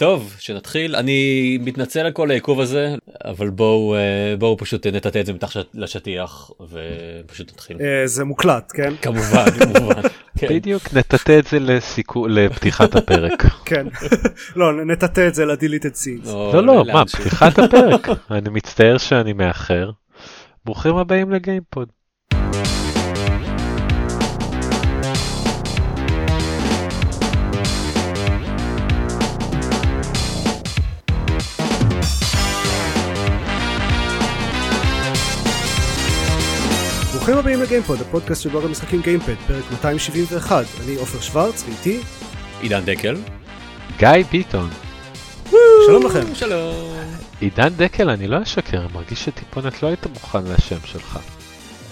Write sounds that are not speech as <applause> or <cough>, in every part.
טוב, שנתחיל. אני מתנצל על כל העיכוב הזה, אבל בואו אה, בואו פשוט נטאטא את זה מתחת לשטיח ופשוט נתחיל. אה, זה מוקלט, כן? כמובן, <laughs> כמובן. כן. בדיוק נטאטא את זה לסיכו... לפתיחת הפרק. <laughs> כן. לא, נטאטא את זה scenes. או לא לא מה. פתיחת הפרק אני מצטער שאני מאחר. ברוכים הבאים לגיימפוד. ברוכים הבאים לגיימפוד, הפודקאסט של בלוג המשחקים גיימפד, פרק 271. אני עופר שוורץ, ואיתי, עידן דקל. גיא ביטון. שלום לכם. שלום. עידן דקל אני לא אשקר מרגיש שטיפונת לא היית מוכן לשם שלך.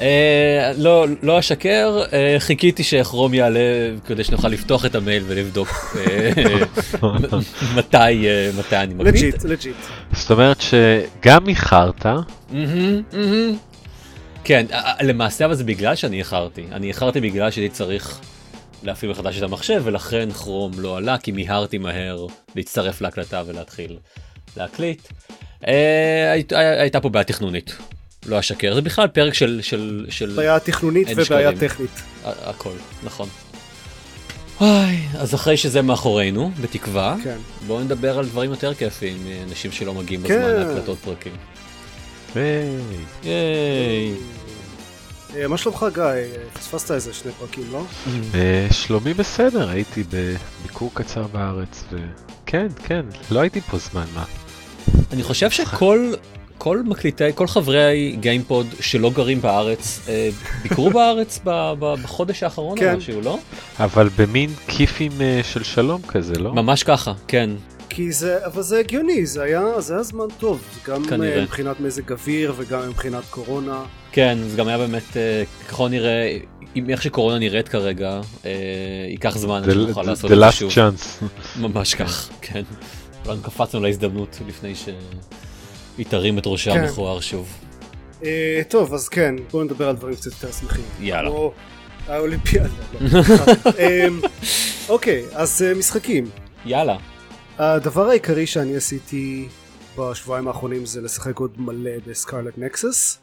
אה, לא לא אשקר אה, חיכיתי שכרום יעלה כדי שנוכל לפתוח את המייל ולבדוק אה, <laughs> מתי אה, מתי אני מקליט. legit, legit. זאת אומרת שגם איחרת. כן אה, אה, למעשה אבל זה בגלל שאני איחרתי אני איחרתי בגלל שהייתי צריך להפעיל מחדש את המחשב ולכן כרום לא עלה כי מיהרתי מהר להצטרף להקלטה ולהתחיל להקליט. אה, היית- הייתה פה בעיה תכנונית. לא אשקר זה בכלל פרק של של של בעיה תכנונית ובעיה שקרים. טכנית. הכל נכון. וואי, אז אחרי שזה מאחורינו בתקווה כן. בואו נדבר על דברים יותר כיפים אנשים שלא מגיעים כן. בזמן להקלטות פרקים. היי, ייי. אה, מה שלומך גיא? אה, פספסת איזה שני פרקים, לא? אה, שלומי בסדר הייתי בביקור קצר בארץ וכן כן לא הייתי פה זמן מה. אני חושב שכל כל מקליטי כל חברי גיימפוד שלא גרים בארץ אה, ביקרו בארץ ב- ב- בחודש האחרון כן. או משהו לא אבל במין כיפים אה, של שלום כזה לא? ממש ככה כן כי זה, אבל זה הגיוני, זה היה, זה היה זמן טוב. גם אה, כנראה. מבחינת מזג אוויר וגם מבחינת קורונה. כן זה גם היה באמת אה, ככל נראה עם איך שקורונה נראית כרגע אה, ייקח זמן עד The- שנוכל the- לעשות the את זה last שוב chance. ממש כך כן. כולנו קפצנו להזדמנות לפני שהיא תרים את ראשה כן. המכוער שוב. אה, טוב, אז כן, בואו נדבר על דברים קצת יותר שמחים. יאללה. האולימפיאדה. <laughs> אמ, אוקיי, אז משחקים. יאללה. הדבר העיקרי שאני עשיתי בשבועיים האחרונים זה לשחק עוד מלא בסקרלט נקסס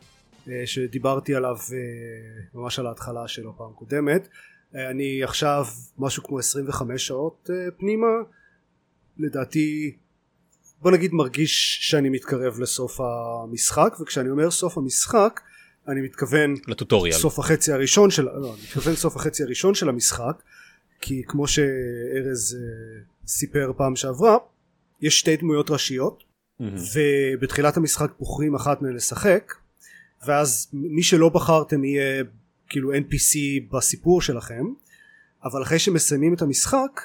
שדיברתי עליו אה, ממש על ההתחלה שלו פעם קודמת אה, אני עכשיו משהו כמו 25 שעות אה, פנימה לדעתי בוא נגיד מרגיש שאני מתקרב לסוף המשחק וכשאני אומר סוף המשחק אני מתכוון לטוטוריאל. סוף החצי הראשון של לא, אני מתכוון סוף החצי הראשון של המשחק כי כמו שארז אה, סיפר פעם שעברה יש שתי דמויות ראשיות מהמם. ובתחילת המשחק בוחרים אחת מהן לשחק ואז מי שלא בחרתם יהיה כאילו NPC בסיפור שלכם אבל אחרי שמסיימים את המשחק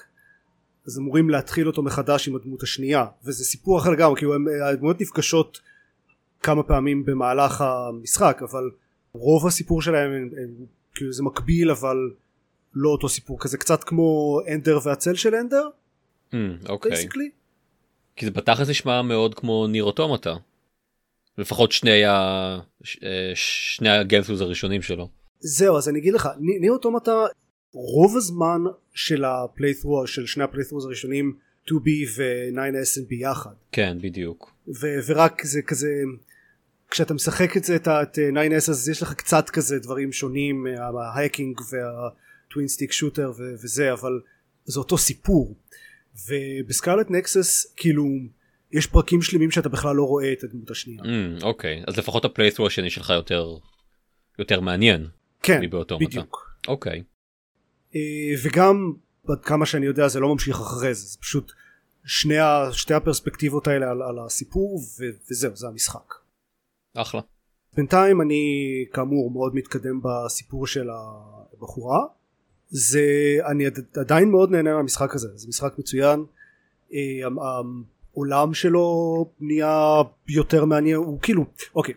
אז אמורים להתחיל אותו מחדש עם הדמות השנייה וזה סיפור אחר לגמרי כאילו הדמויות נפגשות כמה פעמים במהלך המשחק אבל רוב הסיפור שלהם הם, הם, כאילו זה מקביל אבל לא אותו סיפור כזה קצת כמו אנדר והצל של אנדר אמ, אוקיי. basically כי זה בתכלס נשמע מאוד כמו ניר אוטומטה. לפחות שני ה... ש- אה, שני ה gameplays הראשונים שלו. זהו אז אני אגיד לך נ- ניר אוטומטה רוב הזמן של ה playthrough של שני ה playthroughs הראשונים 2B ו-9S הם ביחד כן בדיוק. ו- ורק זה כזה כשאתה משחק את זה את את 9S אז יש לך קצת כזה דברים שונים ה hacking וה twin stick shooter וזה אבל זה אותו סיפור ובסקרלט נקסס כאילו יש פרקים שלמים שאתה בכלל לא רואה את הדמות השנייה. אמ, אוקיי. אז לפחות ה playthrough השני שלך יותר יותר מעניין כן. בדיוק. אוקיי. אה, וגם עד כמה שאני יודע זה לא ממשיך אחרי זה. זה פשוט שני שתי הפרספקטיבות האלה על, על הסיפור ו, וזהו זה המשחק. אחלה. בינתיים אני כאמור מאוד מתקדם בסיפור של הבחורה. זה אני עד- עדיין מאוד נהנה מהמשחק הזה. זה משחק מצוין. אה, העולם שלו נהיה יותר מעניין הוא כאילו אוקיי.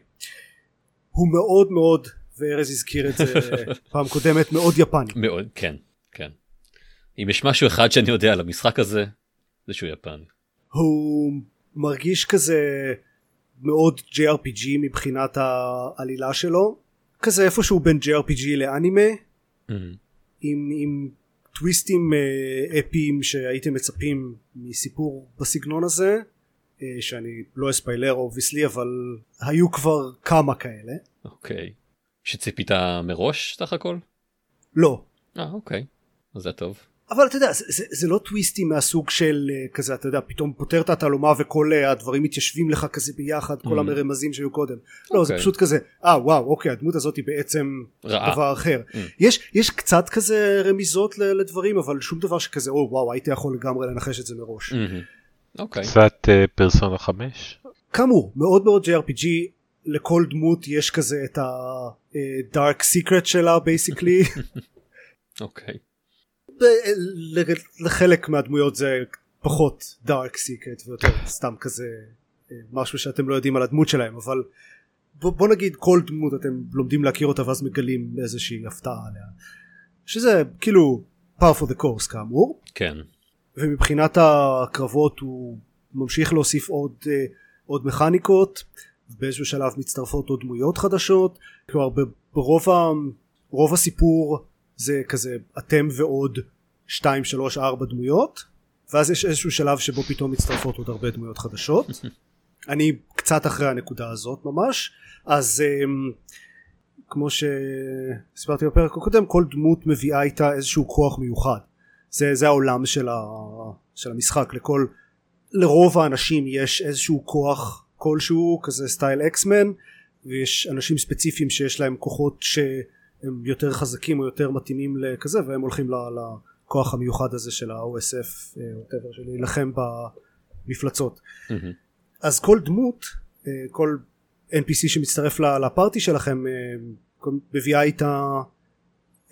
הוא מאוד מאוד וארז הזכיר את זה <laughs> פעם קודמת מאוד יפני. מאוד כן כן. אם יש משהו אחד שאני יודע על המשחק הזה זה שהוא יפני. הוא מרגיש כזה מאוד JRPG מבחינת העלילה שלו. כזה איפשהו בין JRPG לאנימה. אמ, עם, עם טוויסטים אה, אפיים שהייתם מצפים מסיפור בסגנון הזה אה, שאני לא אספיילר obviously אבל היו כבר כמה כאלה אוקיי. שציפית מראש סך הכל? לא אה אוקיי. אז זה טוב. אבל אתה יודע זה, זה, זה לא טוויסטים מהסוג של אה, כזה אתה יודע פתאום פותר את התעלומה וכל אה, הדברים מתיישבים לך כזה ביחד כל Mm. המרמזים שהיו קודם לא זה אוקיי. פשוט כזה אה וואו אוקיי הדמות הזאת היא בעצם רעה. דבר אחר Mm. יש יש קצת כזה רמיזות לדברים אבל שום דבר שכזה או וואו הייתי יכול לגמרי לנחש את זה מראש מהמם. אוקיי. קצת אה, פרסונה 5. כאמור מאוד מאוד JRPG לכל דמות יש כזה את ה-dark secret שלה בייסיקלי <laughs> אוקיי. לחלק מהדמויות זה פחות dark secret ויותר סתם כזה אה, משהו שאתם לא יודעים על הדמות שלהם אבל בוא, בוא נגיד כל דמות אתם לומדים להכיר אותה ואז מגלים איזושהי הפתעה עליה שזה כאילו par for the course כאמור כן. ומבחינת הקרבות הוא ממשיך להוסיף עוד, אה, עוד מכניקות באיזשהו שלב מצטרפות עוד דמויות חדשות כלומר ברוב ה, רוב הסיפור זה כזה אתם ועוד 2 3 4 דמויות ואז יש איזשהו שלב שבו פתאום מצטרפות עוד הרבה דמויות חדשות. <laughs> אני קצת אחרי הנקודה הזאת ממש. אז אמ, כמו שהסברתי בפרק הקודם כל דמות מביאה איתה איזשהו כוח מיוחד. זה, זה העולם של, ה, של המשחק. לכל לרוב האנשים יש איזשהו כוח כלשהו כזה סטייל אקסמן ויש אנשים ספציפיים שיש להם כוחות שהם יותר חזקים או יותר מתאימים לכזה והם הולכים לכוח המיוחד הזה של ה-OSF אה, של להילחם במפלצות מהמם. אז כל דמות אה, כל NPC שמצטרף לפארטי שלכם אה, מביאה איתה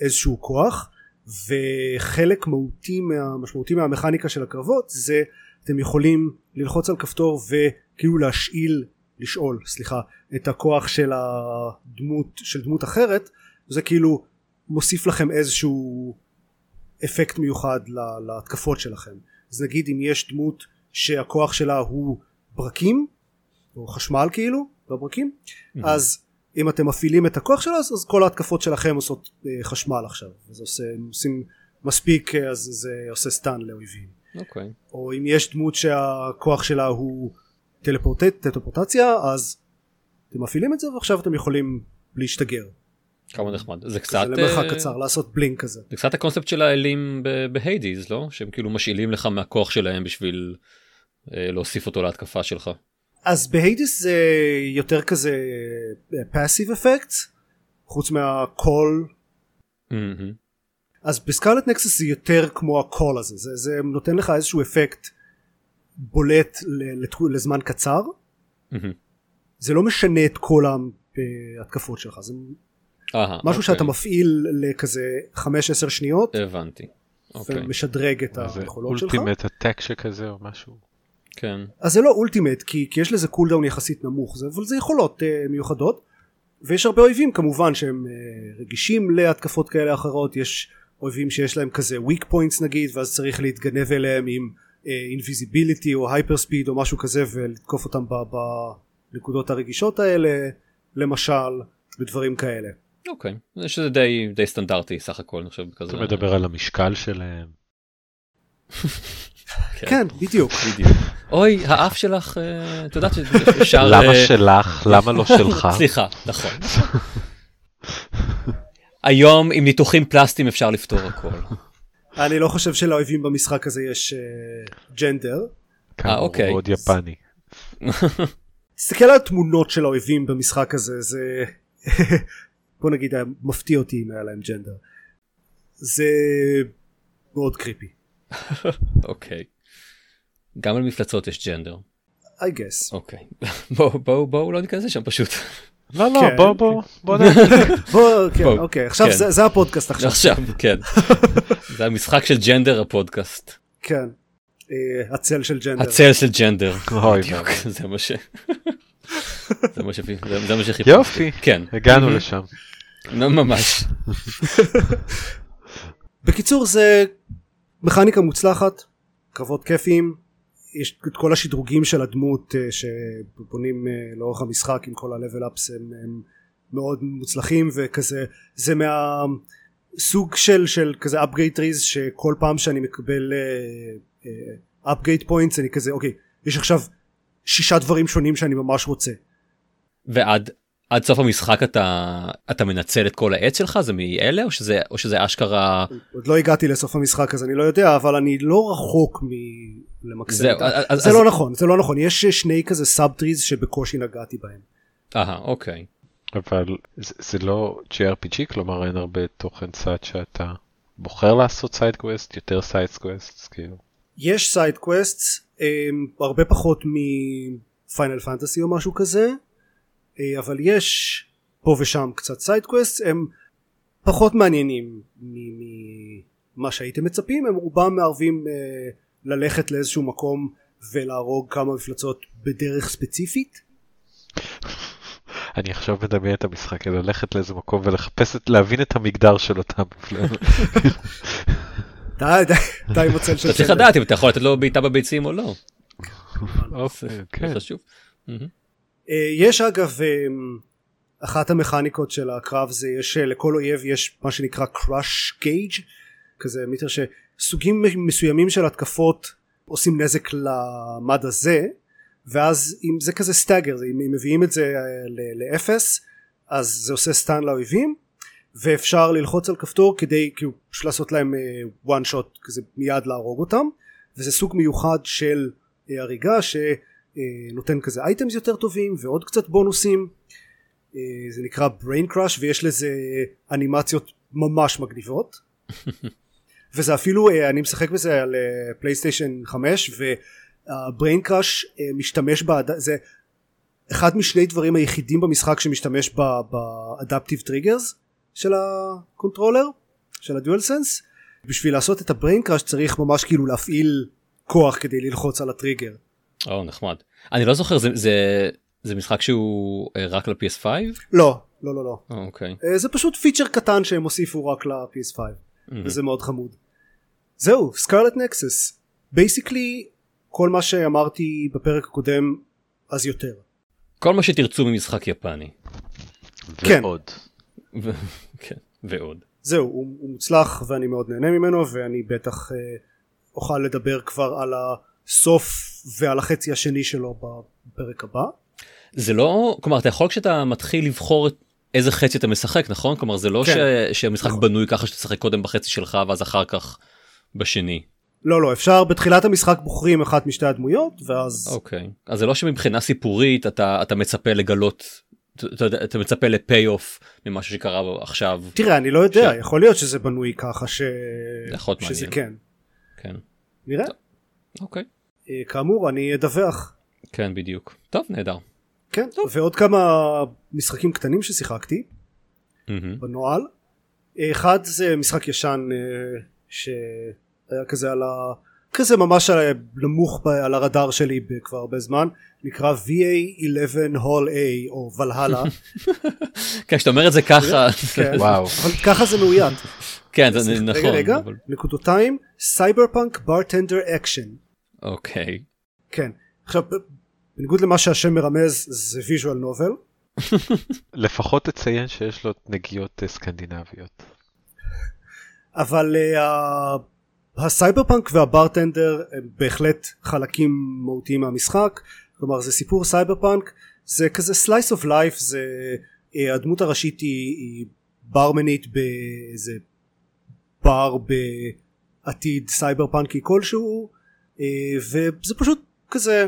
איזשהו כוח וחלק מהותי מה, משמעותי מהמכניקה של הקרבות זה אתם יכולים ללחוץ על כפתור וכאילו להשאיל לשאול סליחה את הכוח של הדמות של דמות אחרת זה כאילו מוסיף לכם איזשהו אפקט מיוחד להתקפות שלכם. אז נגיד אם יש דמות שהכוח שלה הוא ברקים או חשמל כאילו לא ברקים אז אם אתם מפעילים את הכוח שלה אז, אז כל ההתקפות שלכם עושות אה, חשמל עכשיו. אז עושה, עושים מספיק אה, אז זה עושה סטן לאויבים. אוקיי. או אם יש דמות שהכוח שלה הוא טלפורט, טלפורטציה אז אתם מפעילים את זה ועכשיו אתם יכולים להשתגר כמה נחמד. זה קצת... זה למרחק אה, קצר לעשות blink כזה זה קצת הקונספט של האלים בהיידיז לא? שהם כאילו משאילים לך מהכוח שלהם בשביל אה, להוסיף אותו להתקפה שלך. אז בהיידיז זה יותר כזה passive effect חוץ מהקול. אז בסקארלט נקסס זה יותר כמו הקול הזה זה, זה נותן לך איזשהו אפקט בולט לזמן קצר מהמם. זה לא משנה את כל ההתקפות שלך זה אהה, משהו אוקיי. שאתה מפעיל לכזה 5-10 שניות הבנתי. אוקיי. ומשדרג את היכולות שלך ultimate attack שכזה או משהו. כן. אז זה לא ultimate כי, כי יש לזה cooldown יחסית נמוך זה, אבל זה יכולות uh, מיוחדות ויש הרבה אויבים כמובן שהם uh, רגישים להתקפות כאלה אחרות יש אויבים שיש להם כזה weak points נגיד ואז צריך להתגנב אליהם עם uh, invisibility או hyper speed או משהו כזה ולתקוף אותם ב- בנקודות הרגישות האלה למשל ודברים כאלה אוקיי. שזה די די סטנדרטי סך הכל אני חושב כזה. אתה מדבר על המשקל שלהם. כן בדיוק בדיוק. אוי האף שלך אה, את יודעת שאפשר. למה אה, שלך? <laughs> למה לא שלך? סליחה נכון. היום עם ניתוחים פלסטיים אפשר לפתור הכל. אני לא חושב שלאויבים במשחק הזה יש ג'נדר כאמור, אוקיי. מאוד יפני. <laughs> תסתכל על התמונות של האויבים במשחק הזה זה בוא נגיד היה מפתיע אותי אם היה להם ג'נדר זה מאוד קריפי אוקיי. גם על מפלצות יש ג'נדר. I guess אוקיי. בואו בואו בואו לא ניכנס לשם פשוט. לא לא כן, בוא בוא בוא נ- <laughs> בוא כן אוקיי עכשיו כן. זה, זה הפודקאסט עכשיו עכשיו כן. <laughs> זה המשחק של ג'נדר הפודקאסט. כן אה, הצל של ג'נדר הצל של ג'נדר. אוי בדיוק. זה מה ש... זה מה שחיפשתי. יופי כן. הגענו. לשם. לא, ממש. <laughs> בקיצור זה מכניקה מוצלחת קרבות כיפיים יש את כל השדרוגים של הדמות אה, שבונים אה, לאורך המשחק עם כל ה-level ups הם, הם מאוד מוצלחים וכזה זה מה סוג של של כזה upgrade trees שכל פעם שאני מקבל uh, uh, upgrade points אני כזה אוקיי יש עכשיו שישה דברים שונים שאני ממש רוצה. ועד עד סוף המשחק אתה אתה מנצל את כל העץ שלך זה מאלה או שזה או שזה אשכרה עוד לא הגעתי לסוף המשחק אז אני לא יודע אבל אני לא רחוק מלמקסם אותה. אז- זה אז- לא נכון זה לא נכון יש שני כזה סאב טריז שבקושי נגעתי בהם. אהה אוקיי אבל זה, זה לא JRPG, כלומר אין הרבה תוכן צד שאתה בוחר לעשות side quest, יותר side quest, כאילו. יש side quests הרבה פחות מפיינל פנטסי או משהו כזה אה, אבל יש פה ושם קצת side quests הם פחות מעניינים ממה שהייתם מצפים הם רובם מערבים אה, ללכת לאיזשהו מקום ולהרוג כמה מפלצות בדרך ספציפית אני עכשיו מדמיין את המשחק, ללכת לאיזה מקום ולחפש, את, להבין את המגדר של אותם. <laughs> די עם הצל של אתה צריך. לדעת אם אתה יכול לתת לו בעיטה בביצים או לא. אוקיי, זה כן. חשוב. מהמם. אה, יש אגב אה, אחת המכניקות של הקרב זה יש אה, לכל אויב יש מה שנקרא crush gauge כזה meter שסוגים מסוימים של התקפות עושים נזק למד הזה ואז אם זה כזה stagger אם מביאים את זה לאפס אז זה עושה stun לאויבים ואפשר ללחוץ על כפתור כדי כאילו פשוט לעשות להם אה, one shot כזה מיד להרוג אותם. וזה סוג מיוחד של אה, הריגה שנותן כזה items יותר טובים ועוד קצת בונוסים. אה, זה נקרא brain crush ויש לזה אנימציות ממש מגניבות. <laughs> וזה אפילו אה, אני משחק בזה על פלייסטיישן 5 וה brain crush אה, משתמש באד... זה אחד משני דברים היחידים במשחק שמשתמש ב adaptive triggers של ה controller של הדואל סנס בשביל לעשות את ה brain crush צריך ממש כאילו להפעיל כוח כדי ללחוץ על הטריגר או נחמד. אני לא זוכר זה זה זה משחק שהוא אה, רק ל-PS5? לא לא לא לא אה, אוקיי. אה, זה פשוט feature קטן שהם הוסיפו רק ל-PS5 מהמם. וזה מאוד חמוד זהו סקרלט נקסס basically כל מה שאמרתי בפרק הקודם אז יותר כל מה שתרצו ממשחק יפני. כן. ועוד. <laughs> כן, ועוד. זהו הוא, הוא מוצלח ואני מאוד נהנה ממנו ואני בטח אה, אוכל לדבר כבר על הסוף ועל החצי השני שלו בפרק הבא זה לא כלומר אתה יכול כשאתה מתחיל לבחור את איזה חצי אתה משחק נכון כלומר זה לא כן. ש... שהמשחק נכון. בנוי ככה שתשחק קודם בחצי שלך ואז אחר כך בשני. לא לא אפשר בתחילת המשחק בוחרים אחת משתי הדמויות ואז אוקיי אז זה לא שמבחינה סיפורית אתה אתה מצפה לגלות אתה, אתה, יודע, אתה מצפה לפיי אוף ממשהו שקרה עכשיו. תראה אני לא יודע ש- יכול להיות שזה בנוי ככה ש... שזה מעניין. כן. כן. נראה. טוב. אוקיי. אה, כאמור אני אדווח. כן בדיוק. טוב נהדר. כן ועוד כמה משחקים קטנים ששיחקתי מהמם. בנוהל. אחד זה משחק ישן אה, שהיה כזה על ה... כזה ממש על- נמוך על הרדאר שלי כבר הרבה זמן נקרא VA11 Hall A או ולהלה <laughs> כן כשאתה אומר את זה ככה <laughs> כן. וואו. אבל ככה זה מאוין כן זה נכון רגע רגע נקודותיים cyberpunk bartender action אוקיי כן עכשיו בניגוד למה שהשם מרמז זה visual novel <laughs> לפחות תציין שיש לו נגיעות אה, סקנדינביות. אבל uh, ה cyberpunk וה bartender הם בהחלט חלקים מהותיים מהמשחק. כלומר זה סיפור סייבר פאנק זה כזה slice of life זה uh, הדמות הראשית היא, היא ברמנית באיזה בר בעתיד סייברפאנקי כלשהו uh, וזה פשוט כזה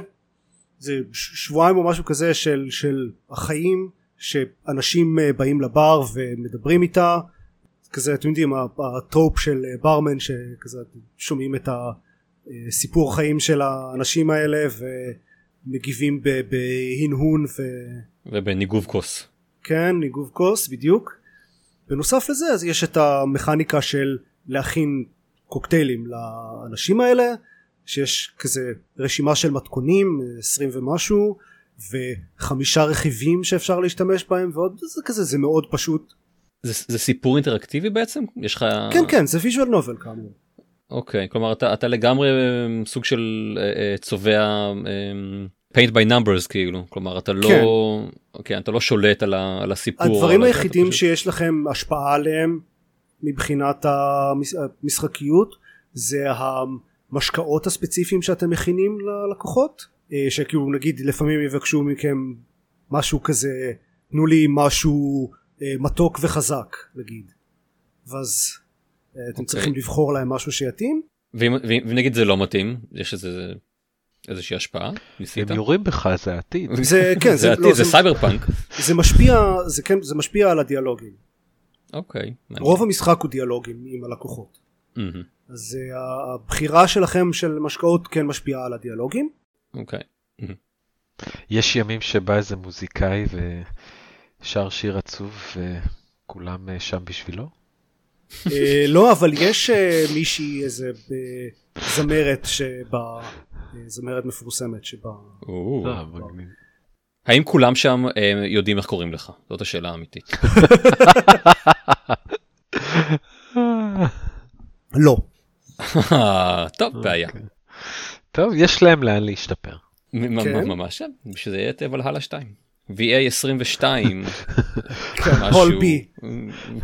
זה שבועיים או משהו כזה של, של החיים שאנשים uh, באים לבר ומדברים איתה כזה אתם יודעים הטרופ של אה, ברמן שכזה אתם שומעים את הסיפור חיים של האנשים האלה ומגיבים בהנהון ובניגוב כוס. וכן ניגוב כוס בדיוק בנוסף לזה אז יש את המכניקה של להכין קוקטיילים לאנשים האלה שיש כזה רשימה של מתכונים 20 ומשהו וחמישה רכיבים שאפשר להשתמש בהם ועוד זה כזה זה מאוד פשוט זה, זה סיפור אינטראקטיבי בעצם? יש לך... כן כן זה ויז'ואל נובל כאמור אוקיי, כלומר אתה, אתה לגמרי אה, סוג של אה, צובע אה, paint by numbers כאילו, כלומר אתה לא, כן. כן, אתה לא שולט על, ה, על הסיפור. הדברים היחידים פשוט- שיש לכם השפעה עליהם מבחינת המש- המשחקיות זה המשקאות הספציפיים שאתם מכינים ללקוחות שכאילו נגיד לפעמים יבקשו מכם משהו כזה תנו לי משהו מתוק וחזק נגיד ואז אה, אתם אוקיי. צריכים לבחור להם משהו שיתאים ואם ואם- ונגיד זה לא מתאים, יש איזה איזושהי השפעה? ניסית? הם יורים בך זה העתיד. <laughs> זה כן זה זה, עתיד, לא, זה זה, סייבר פאנק. זה משפיע זה כן זה משפיע על הדיאלוגים אוקיי. רוב המשחק הוא דיאלוגים עם הלקוחות אז אה, הבחירה שלכם של משקאות כן משפיעה על הדיאלוגים אוקיי. יש ימים שבא איזה מוזיקאי ושר שיר עצוב וכולם אה, שם בשבילו? אה, לא אבל יש אה, מישהי איזה זמרת שבא אה, זמרת מפורסמת מגניב. האם כולם שם יודעים איך קוראים לך? זאת השאלה האמיתית. לא <laughs> טוב, בעיה. טוב, יש להם לאן להשתפר. כן. ממש, בשביל זה יהיה את ולהלה 2. VA 22. כן, משהו. הול בי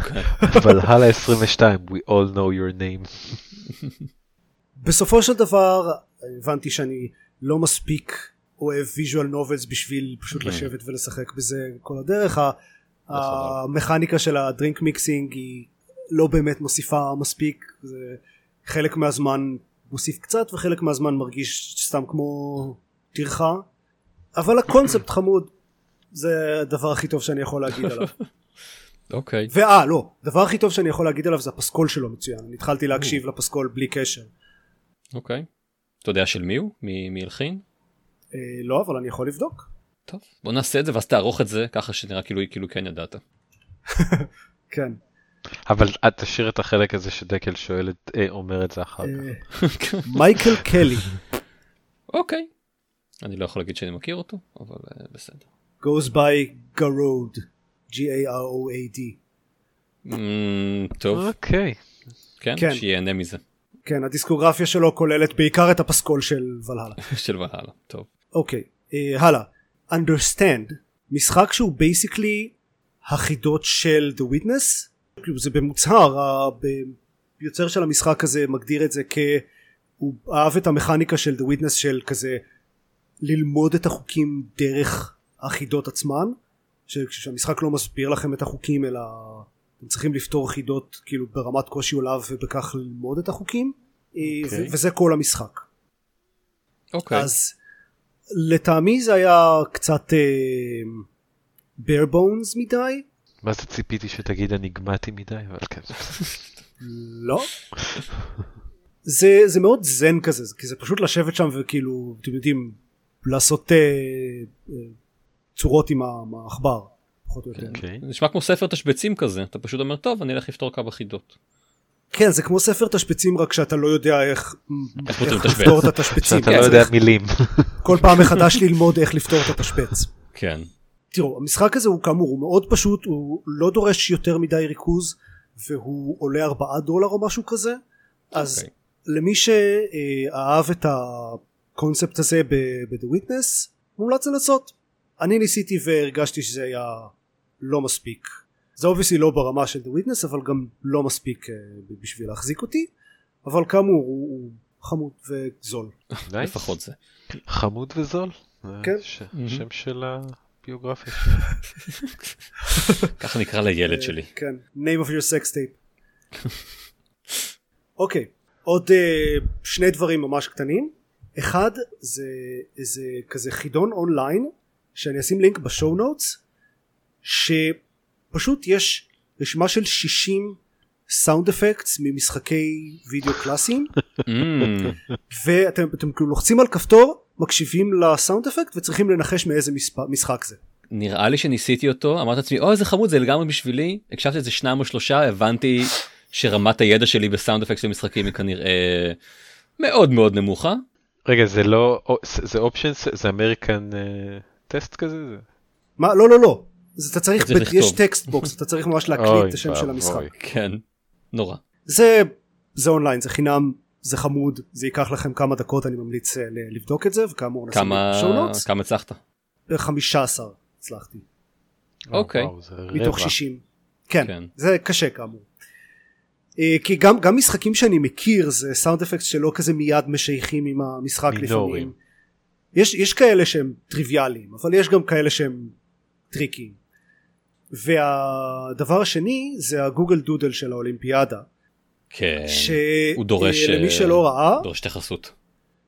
כן. אבל הלאה 22, we all know your name. בסופו של דבר הבנתי שאני לא מספיק אוהב ויז'ואל נובלס בשביל פשוט כן. לשבת ולשחק בזה כל הדרך המכניקה של הדרינק מיקסינג היא לא באמת מוסיפה מספיק זה חלק מהזמן מוסיף קצת וחלק מהזמן מרגיש סתם כמו טרחה אבל הקונספט חמוד זה הדבר הכי טוב שאני יכול להגיד עליו <laughs> אוקיי. ואה לא הדבר הכי טוב שאני יכול להגיד עליו זה הפסקול שלו מצוין אני התחלתי להקשיב לפסקול בלי קשר אוקיי. אתה יודע של מי הוא? מי מי הלחין? אה, לא אבל אני יכול לבדוק טוב. בוא נעשה את זה ואז תערוך את זה ככה שנראה כאילו כאילו כן ידעת. <laughs> כן אבל את תשאיר את החלק הזה שדקל שואל את, אה, אומר את זה אחר כך. אה, <laughs> מייקל קלי אוקיי. אני לא יכול להגיד שאני מכיר אותו אבל אה, בסדר. Goes by garode G-A-R-O-A-D אמ, טוב. אוקיי. כן. כן. שיהנה מזה. כן הדיסקוגרפיה שלו כוללת בעיקר את הפסקול של ולהלה <laughs> של ולהלה. טוב. אוקיי אה, הלאה understand משחק שהוא בייסיקלי החידות של the witness כאילו זה במוצהר ה- ב- יוצר של המשחק הזה מגדיר את זה כ... הוא אהב את המכניקה של the witness של כזה ללמוד את החוקים דרך החידות עצמן ש- שהמשחק לא מסביר לכם את החוקים אלא אתם צריכים לפתור חידות כאילו ברמת קושי עולב ובכך ללמוד את החוקים אה, אוקיי. ו- וזה כל המשחק אוקיי. אז לטעמי זה היה קצת bare bones מדי מה זה ציפיתי שתגיד הנגמתי מדי, אבל כן. לא זה זה מאוד זן כזה זה- כי זה פשוט לשבת שם וכאילו אתם יודעים לעשות אה, אה, צורות עם העכבר פחות או יותר אוקיי. זה נשמע כמו ספר תשבצים כזה אתה פשוט אומר טוב אני אלך לפתור כמה חידות. כן זה כמו ספר תשבצים רק שאתה לא יודע איך איך איך. לפתור את התשבצים שאתה לא כן, יודע מילים. כל פעם מחדש ללמוד איך לפתור את התשבץ כן. תראו המשחק הזה הוא כאמור הוא מאוד פשוט הוא לא דורש יותר מדי ריכוז והוא עולה 4 דולר או משהו כזה אז אוקיי. למי שאהב את הקונספט הזה ב-The Witness מומלץ לנסות אני ניסיתי והרגשתי שזה היה לא מספיק זה obviously לא ברמה של The Witness אבל גם לא מספיק אה, בשביל להחזיק אותי אבל כאמור הוא, הוא חמוד וזול. לפחות זה. חמוד וזול. זה כן. שם של הביוגרפיה. ככה נקרא לילד אה, שלי. כן name of your sex tape <laughs> אוקיי עוד אה, שני דברים ממש קטנים אחד זה איזה כזה חידון אונליין שאני אשים לינק ב show notes שפשוט יש רשימה של 60 sound effects ממשחקי וידאו קלאסיים. אמ, ואתם אתם כאילו לוחצים על כפתור מקשיבים ל sound effect וצריכים לנחש מאיזה מספר, משחק זה. נראה לי שניסיתי אותו אמרתי לעצמי אוי איזה חמוד זה לגמרי בשבילי. הקשבתי לזה שניים או שלושה הבנתי שרמת הידע שלי ב sound effect של משחקים היא כנראה מאוד מאוד נמוכה. רגע, זה לא, זה- options, זה אמריקן טסט כזה? זה- מה לא לא לא אז אתה צריך, צריך ב- יש. text box אתה צריך ממש להקליט אוי את השם של. המשחק כן נורא. זה זה אונליין זה חינם זה חמוד זה ייקח לכם כמה דקות אני ממליץ אה, ל- לבדוק את זה וכאמור נשים ב show notes כמה הצלחת? 15 הצלחתי אה, אוקיי. וואו, זה מתוך רבע. 60 כן, כן. זה קשה כאמור אה, כי גם, גם משחקים שאני מכיר זה sound effect שלא כזה מיד משייכים עם המשחק מינורים. לפעמים. יש, יש כאלה שהם טריוויאליים אבל יש גם כאלה שהם טריקיים. והדבר השני זה ה Google Doodle של האולימפיאדה. כן. שהוא דורש, למי אה, שלא ראה דורש התייחסות.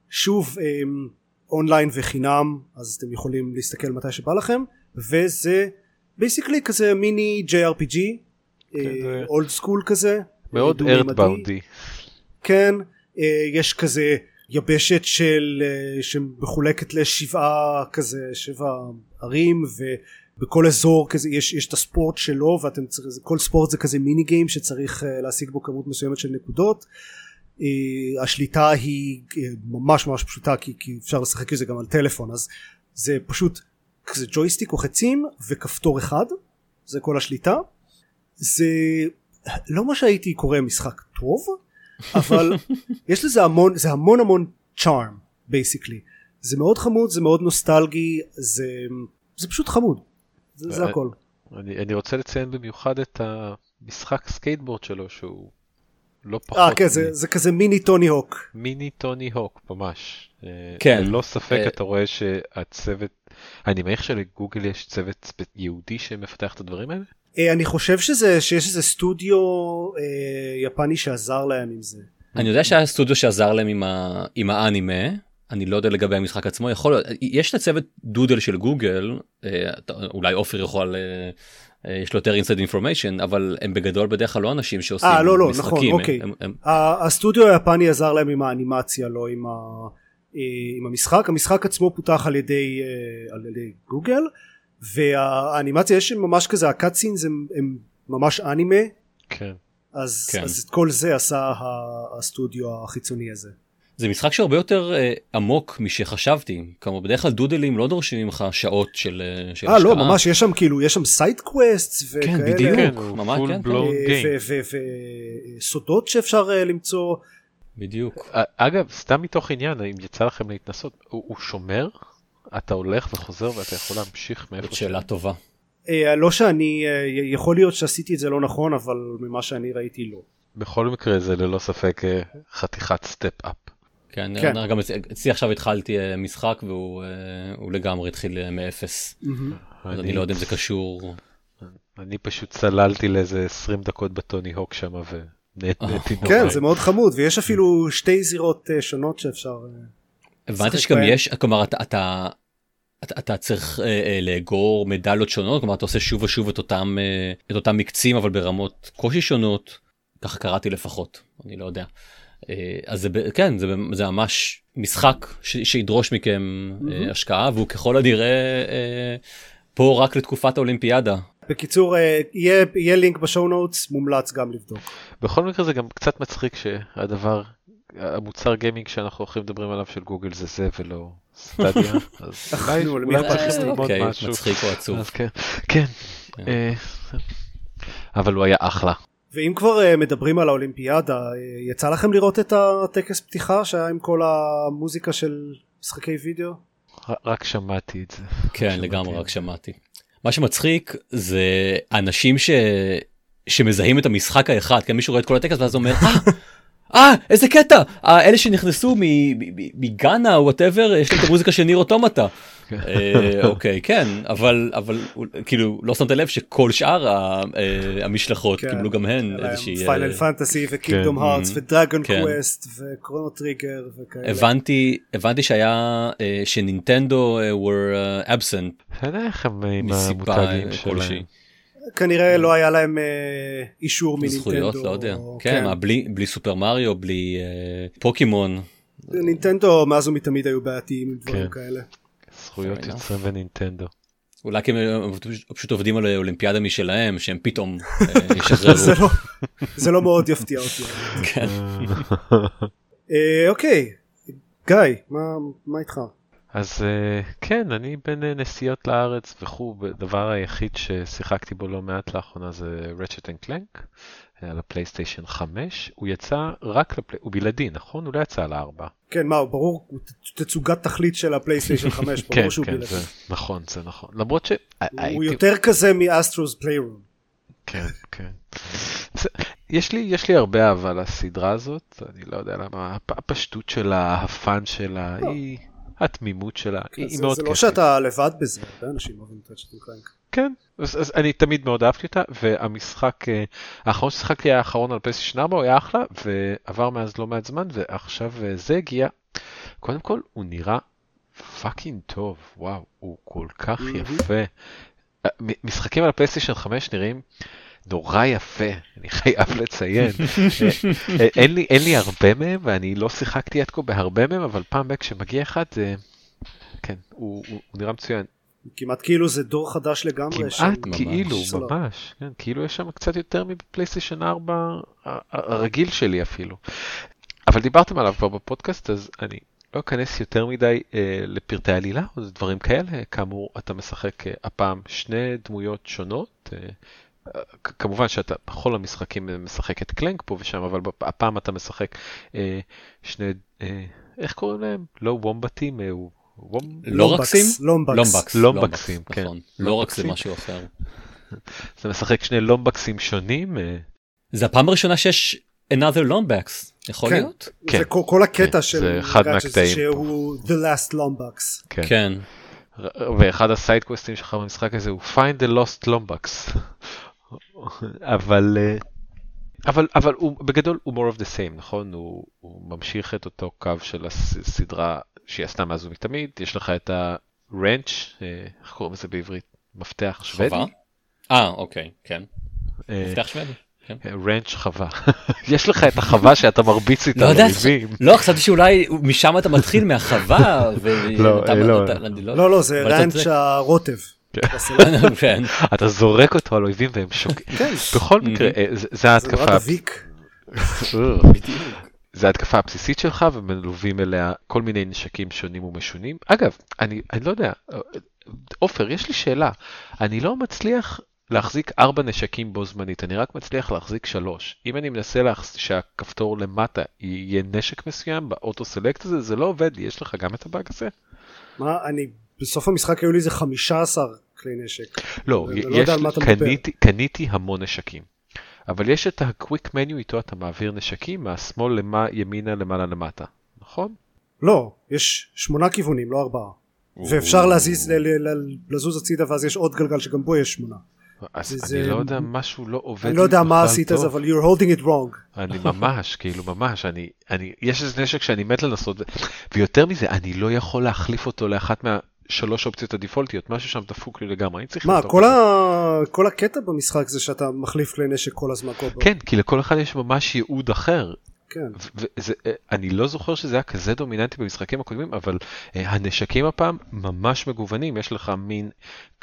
שוב אמ, אונליין וחינם אז אתם יכולים להסתכל מתי שבא לכם וזה basically כזה מיני JRPG old school כזה מאוד דו-ממדי. Earthbound-י. כן אה, יש כזה יבשת של אה, שמחולקת לשבעה כזה שבע ערים ובכל אזור כזה יש, יש את הספורט שלו ואתם צריכים כל ספורט זה כזה mini game שצריך אה, להשיג בו כמות מסוימת של נקודות. אה, השליטה היא ממש ממש פשוטה כי, כי אפשר לשחק עם זה גם על טלפון אז זה פשוט כזה ג'ויסטיק או חצים וכפתור אחד זה כל השליטה. זה לא מה שהייתי קורא משחק טוב אבל יש לזה המון זה המון המון charm basically זה מאוד חמוד זה מאוד נוסטלגי זה זה פשוט חמוד זה, זה אה, הכל אני, אני רוצה לציין במיוחד את המשחק סקייטבורד שלו שהוא לא פחות אה כן מ- זה, זה כזה מיני טוני הוק מיני טוני הוק ממש. אה, כן. ללא ספק אה, אתה רואה שהצוות, אני מניח שלגוגל יש צוות ייעודי שמפתח את הדברים האלה? אה, אני חושב שזה שיש איזה סטודיו אה, יפני שעזר להם עם זה אני יודע שהיה סטודיו שעזר להם עם, ה... עם האנימה, אני לא יודע לגבי המשחק עצמו, יכול להיות, יש את הצוות דודל של גוגל, אה, אולי עופר יכול, אה, אה, יש לו יותר inside information, אבל הם בגדול בדרך כלל לא אנשים שעושים אה לא לא משחקים. נכון הם- אוקיי הם, הם, הסטודיו היפני עזר להם עם האנימציה לא עם, ה, אה, עם המשחק המשחק עצמו פותח על ידי, אה, על ידי גוגל והאנימציה יש ממש כזה cutscenes הם, הם ממש אנימה כן. אז, כן. אז את כל זה עשה הסטודיו החיצוני הזה זה משחק שהרבה יותר אה, עמוק משחשבתי, כלומר בדרך כלל דודלים לא דורשים ממך שעות של, אה, של אה לא השקעה. ממש יש שם כאילו יש שם side quest כן, וכאלה בדיוק. כן, ממש, כן, כן. game. וסודות שאפשר אה, למצוא בדיוק. א- אגב, סתם מתוך עניין, אם יצא לכם להתנסות, הוא, הוא שומר? אתה הולך וחוזר ואתה יכול להמשיך מאיפה זאת שאלה טובה. אה, לא שאני אה, יכול להיות שעשיתי את זה לא נכון אבל ממה שאני ראיתי לא בכל מקרה זה ללא ספק אה, חתיכת סטפ אפ. כן, כן. כן. גם אצלי, עכשיו התחלתי משחק והוא הוא לגמרי התחיל מאפס. מהמם. אז אני לא יודע אם זה קשור. אני פשוט צללתי לאיזה 20 דקות בטוני הוק שם ונהניתי נורא. כן זה מאוד חמוד ויש אפילו שתי זירות שונות שאפשר הבנתי שגם. יש, כלומר אתה, אתה, אתה, צריך אה, אה, לאגור מדליות שונות, כלומר אתה עושה שוב ושוב את אותם, אה, את אותם מקצים אבל ברמות קושי שונות, ככה קראתי לפחות, אני לא יודע. אה, אז זה, כן, זה, זה ממש משחק ש, שידרוש מכם אה, השקעה והוא ככל הנראה אה, פה רק לתקופת האולימפיאדה. בקיצור אה, יהיה יהיה לינק ב show notes מומלץ גם לבדוק בכל מקרה זה גם קצת מצחיק שהדבר, המוצר gaming שאנחנו הולכים מדברים עליו של גוגל זה זה ולא Stadia. <laughs> אז אולי- צריכים? ללמוד אוקיי, משהו. מצחיק או עצוב. כן, כן. כן. אה, אבל הוא היה אחלה. ואם כבר אה, מדברים על האולימפיאדה אה, יצא לכם לראות את הטקס פתיחה שהיה עם כל המוזיקה של משחקי וידאו רק שמעתי את זה. כן, לגמרי, רק. שמעתי. מה שמצחיק זה אנשים ש... שמזהים את המשחק האחד, כן, מישהו רואה את כל הטקסט ואז אומר, אה, אה, איזה קטע, אה, אלה שנכנסו מ- מ- מ- מגאנה או וואטאבר, יש להם את המוזיקה של ניר אוטומטה. אה, <laughs> אוקיי, כן, אבל, אבל כאילו, לא שמת לב שכל שאר אה, המשלחות כן. קיבלו גם הן איזושהי... פיינל פנטסי וקינגדום. הארטס. ודרגון. קווסט וקרונו טריגר וכאלה הבנתי, הבנתי שהיה, שנינטנדו were absent אתה יודע איך הם עם מסיבה המותגים שלהם. כנראה לא היה להם אה, אישור מנינטנדו זכויות, לא יודע. כן, מה, בלי, בלי סופר מריו, בלי אה, פוקימון. נינטנדו מאז ומתמיד היו בעייתיים עם דברים כן. כאלה זכויות. יוצרים ונינטנדו. אולי כי הם הם פשוט עובדים על אולימפיאדה משלהם, שהם פתאום אה, <laughs> ישחררו. זה לא זה לא מאוד יפתיע אותי כן. אה, אוקיי גיא מה מה איתך אז אה, כן, אני בין אה, נסיעות לארץ וכו', הדבר היחיד ששיחקתי בו לא מעט לאחרונה זה Ratchet and Clank, על הפלייסטיישן 5, הוא יצא רק, לפלי... הוא בלעדי, נכון? הוא לא יצא על 4. כן מה ברור תצוגת תכלית של הפלייסטיישן 5 <laughs> כן, ברור שהוא כן, בלעדי זה נכון, זה נכון. למרות ש... הוא הייתי- יותר כזה Astro's Playroom כן, כן. יש לי, יש לי הרבה אהבה לסדרה הזאת, אני לא יודע למה, הפשטות שלה, ה fun שלה, לא. היא, התמימות שלה, כן, היא זה, מאוד זה לא. שאתה לבד בזה, הרבה אנשים אוהבים את Ratchet Clank. כן, אז, אז אני תמיד מאוד אהבתי אותה, והמשחק אה, האחרון ששיחקתי היה האחרון על 4, הוא היה אחלה, ועבר מאז לא מעט זמן, ועכשיו אה, זה הגיע. קודם כל, הוא נראה fucking טוב, וואו, הוא כל כך. יפה. אה, משחקים על הפלייסטיישן 5 נראים נורא יפה, אני חייב לציין. אין לי, אין לי הרבה מהם, ואני לא שיחקתי עד כה בהרבה מהם, אבל פעם ב- כשמגיע אחד, זה... כן, הוא, הוא, הוא נראה מצוין. כמעט כאילו זה דור חדש לגמרי. כמעט ממש. כאילו, סולר. ממש, כן, כאילו יש שם קצת יותר מבפלייסטיישן 4 ה- ה- הרגיל שלי אפילו. אבל דיברתם עליו כבר בפודקאסט, אז אני לא אכנס יותר מדי אה, לפרטי עלילה או דברים כאלה. כאמור, אתה משחק אה, הפעם שני דמויות שונות. אה, כמובן שאתה בכל המשחקים משחק את קלנק פה ושם, אבל הפעם אתה משחק אה, שני, אה, איך קוראים להם? לא וומבטים, אה, וומ... לורקסים? לומבקס. לומבקס. לומבקסים, כן. נכון. לורקס זה לומבקסים. משהו אחר. <laughs> אתה משחק שני לומבקסים שונים. אה, זה הפעם הראשונה שיש another lombax, יכול כן. להיות? כן. זה כל, כל הקטע כן, של זה אחד זה מהקטעים שהוא The Last Lombax. כן. כן. ואחד הסיידקווסטים שלך במשחק הזה הוא find the lost lombax. <laughs> אבל אה, אבל אבל הוא בגדול הוא more of the same נכון הוא, הוא ממשיך את אותו קו של הסדרה שהיא עשתה מאז ומתמיד יש לך את ה wrench איך קוראים לזה בעברית מפתח שוודי? אה, אוקיי, כן. אה, מפתח שוודי. כן. רנץ' חווה <laughs> יש לך את החווה שאתה מרביץ איתה לא יודע, לאויבים. לא, חשבתי שאולי משם אתה מתחיל מהחווה. <laughs> לא, לא. אני לא, לא, זה צודק. הרוטב. כן. <laughs> אתה זורק אותו על אויבים והם שוקעים. כן, בכל מקרה אה, זה- ההתקפה. <laughs> בדיוק. זה ההתקפה הבסיסית שלך ומלווים אליה כל מיני נשקים שונים ומשונים. אגב, אני, אני לא יודע, עופר, יש לי שאלה. אני לא מצליח להחזיק ארבע נשקים בו זמנית, אני רק מצליח להחזיק שלוש. אם אני מנסה להחז... שהכפתור למטה יהיה נשק מסוים באוטו סלקט הזה, זה לא עובד לי. יש לך גם את הבאג הזה? מה, אני, בסוף המשחק היו לי איזה 15 כלי נשק. לא, לא יש, מה מדבר. קניתי, קניתי המון נשקים. אבל יש את ה-Quick Menu איתו אתה מעביר נשקים מהשמאל למה, ימינה למעלה למטה, נכון? לא, יש שמונה כיוונים, לא ארבעה. ואפשר להזיז, לזוז הצידה ואז יש עוד גלגל שגם בו יש שמונה. אז זה- אני זה- לא יודע, משהו לא עובד אני לא יודע מה עשית אז. אבל you're holding it wrong. אני ממש, <laughs> כאילו ממש, אני, אני, יש איזה נשק שאני מת לנסות, ויותר מזה, אני לא יכול להחליף אותו לאחת מהשלוש אופציות הדיפולטיות, משהו שם דפוק לי לגמרי, אני צריך מה, כל. ה- כל הקטע במשחק זה שאתה מחליף כלי נשק כל הזמן. כל- כן, כי לכל אחד יש ממש ייעוד אחר, כן. ואני לא זוכר שזה היה כזה דומיננטי במשחקים הקודמים, אבל uh, הנשקים הפעם ממש מגוונים, יש לך מין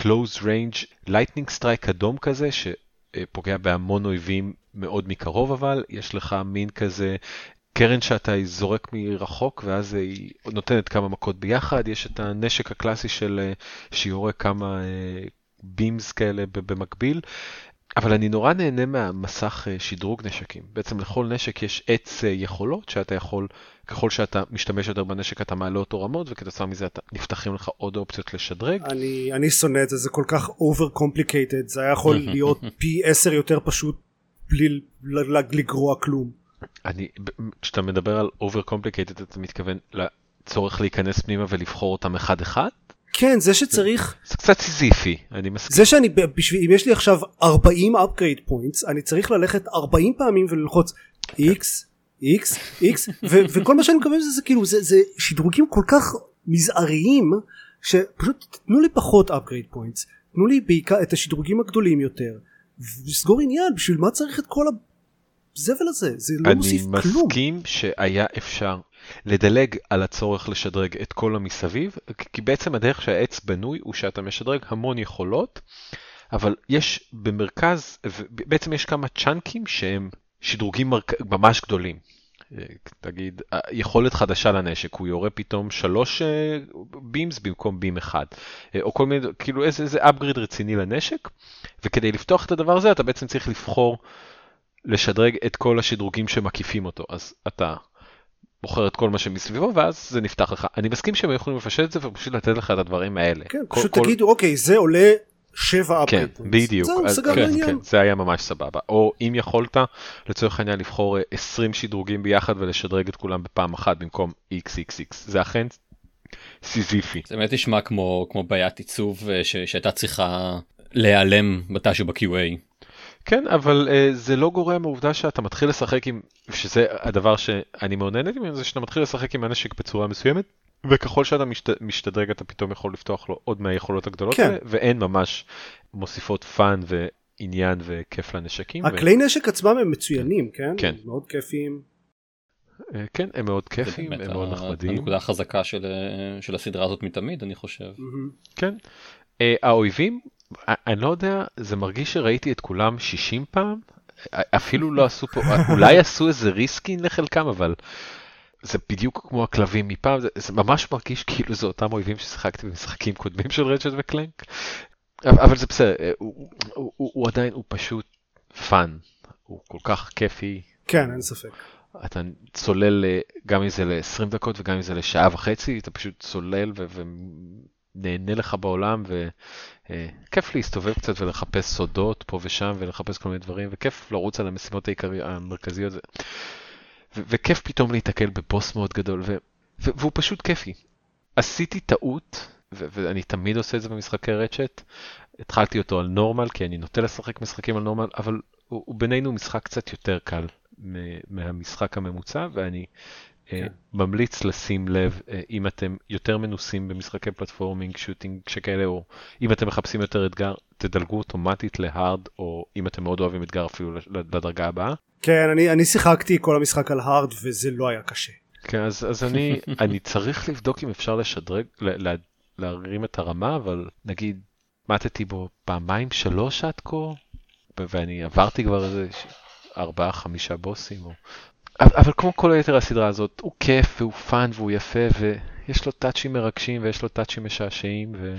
close range lightning strike אדום כזה, שפוגע בהמון אויבים מאוד מקרוב אבל, יש לך מין כזה קרן שאתה זורק מרחוק ואז היא נותנת כמה מכות ביחד, יש את הנשק הקלאסי של אה, שיורה כמה בימס כאלה במקביל. אבל אני נורא נהנה מהמסך אה, שדרוג נשקים. בעצם לכל נשק יש עץ אה, יכולות שאתה יכול, ככל שאתה משתמש יותר בנשק אתה מעלה אותו רמות וכתוצאה מזה אתה, נפתחים לך עוד אופציות לשדרג. אני, אני שונא את זה, זה כל כך over complicated, זה היה יכול <laughs> להיות פי עשר יותר פשוט בלי לגרוע כלום. אני, כשאתה מדבר על over complicated אתה מתכוון לצורך להיכנס פנימה ולבחור אותם אחד אחד? כן, זה שצריך, זה קצת סיזיפי, אני מסכים. זה שאני, בשביל, אם יש לי עכשיו 40 upgrade points, אני צריך ללכת 40 פעמים וללחוץ x, x, x, ו- וכל מה שאני מקבל זה, זה כאילו, זה, זה שדרוגים כל כך מזעריים, שפשוט תנו לי פחות upgrade points, תנו לי בעיקר את השדרוגים הגדולים יותר, וסגור עניין, בשביל מה צריך את כל הזבל הזה, זה לא אני מוסיף כלום. מסכים שהיה אפשר לדלג על הצורך לשדרג את כל המסביב, כי בעצם הדרך שהעץ בנוי הוא שאתה משדרג המון יכולות, אבל יש במרכז, בעצם יש כמה צ'אנקים שהם שדרוגים. ממש גדולים. אה, תגיד, יכולת חדשה לנשק, הוא יורה פתאום שלוש בימס במקום בים אחד, אה, או כל מיני, כאילו איזה, איזה upgrade רציני לנשק, וכדי לפתוח את הדבר הזה אתה בעצם צריך לבחור לשדרג את כל השדרוגים שמקיפים אותו, אז אתה בוחר את כל מה שמסביבו ואז זה נפתח לך. אני מסכים שהם יכולים לפשט את זה ופשוט לתת לך את הדברים האלה. כן, כל, פשוט כל... תגידו אוקיי זה עולה שבע כן, upgrade points. בדיוק. זהו, אז- סגרנו כן, עניין. כן, זה היה ממש סבבה. או אם יכולת, לצורך העניין, לבחור אה, 20 שדרוגים ביחד ולשדרג את כולם בפעם אחת במקום XXX. זה אכן סיזיפי. זה באמת נשמע כמו, כמו בעיית עיצוב אה, ש, שהייתה צריכה להיעלם מתישהו ב-QA. כן, אבל אה, זה לא גורע מהעובדה שאתה מתחיל לשחק עם, שזה הדבר שאני מאוד נהניתי ממנו, זה שאתה מתחיל לשחק עם הנשק בצורה מסוימת, וככל שאתה משת, משתדרג אתה פתאום יכול לפתוח לו עוד מהיכולות הגדולות כן. האלה, והן ממש מוסיפות fun ועניין וכיף לנשקים. ו- הכלי נשק עצמם הם מצוינים, כן? כן. מאוד כיפיים. אה, כן, הם מאוד זה כיפים, באמת הם מאוד נחמדים. הנקודה החזקה של, אה, של הסדרה הזאת מתמיד, אני חושב. מהמם. כן. האויבים, אני לא יודע, זה מרגיש שראיתי את כולם 60 פעם, אפילו לא עשו פה, אולי <laughs> עשו איזה reskin לחלקם, אבל זה בדיוק כמו הכלבים מפעם, זה, זה ממש מרגיש כאילו זה אותם אויבים ששיחקתי במשחקים קודמים של Ratchet ו Clank. אבל, זה בסדר, אה, הוא, הוא, הוא, הוא עדיין, הוא פשוט fun, הוא כל כך כיפי, כן, אין ספק. אתה צולל אה, גם אם זה ל-20 דקות וגם אם זה לשעה וחצי, אתה פשוט צולל ו- ונהנה לך בעולם וכיף להסתובב קצת ולחפש סודות פה ושם ולחפש כל מיני דברים וכיף לרוץ על המשימות העיקרי, המרכזיות ו- ו- וכיף פתאום להיתקל בבוס מאוד גדול ו- ו- והוא פשוט כיפי. עשיתי טעות ו- ואני תמיד עושה את זה במשחקי רצ'ט, התחלתי אותו על נורמל כי אני נוטה לשחק משחקים על נורמל אבל הוא, הוא בינינו משחק קצת יותר קל מהמשחק הממוצע ואני אה, כן. ממליץ לשים לב אה, אם אתם יותר מנוסים במשחקי פלטפורמינג שוטינג שכאלה או אם אתם מחפשים יותר אתגר תדלגו אוטומטית להארד או אם אתם מאוד אוהבים אתגר אפילו לדרגה הבאה. כן, אני, אני שיחקתי כל המשחק על הארד וזה לא היה קשה. כן, אז, אז אני, <laughs> אני צריך לבדוק אם אפשר לשדרג, ל, ל, להרים את הרמה, אבל נגיד, מתתי בו פעמיים שלוש עד כה, ואני עברתי כבר איזה ארבעה חמישה בוסים. או... אבל, אבל כמו כל היתר הסדרה הזאת, הוא כיף והוא fun והוא יפה, ויש לו טאצ'ים מרגשים ויש לו טאצ'ים משעשעים, ו...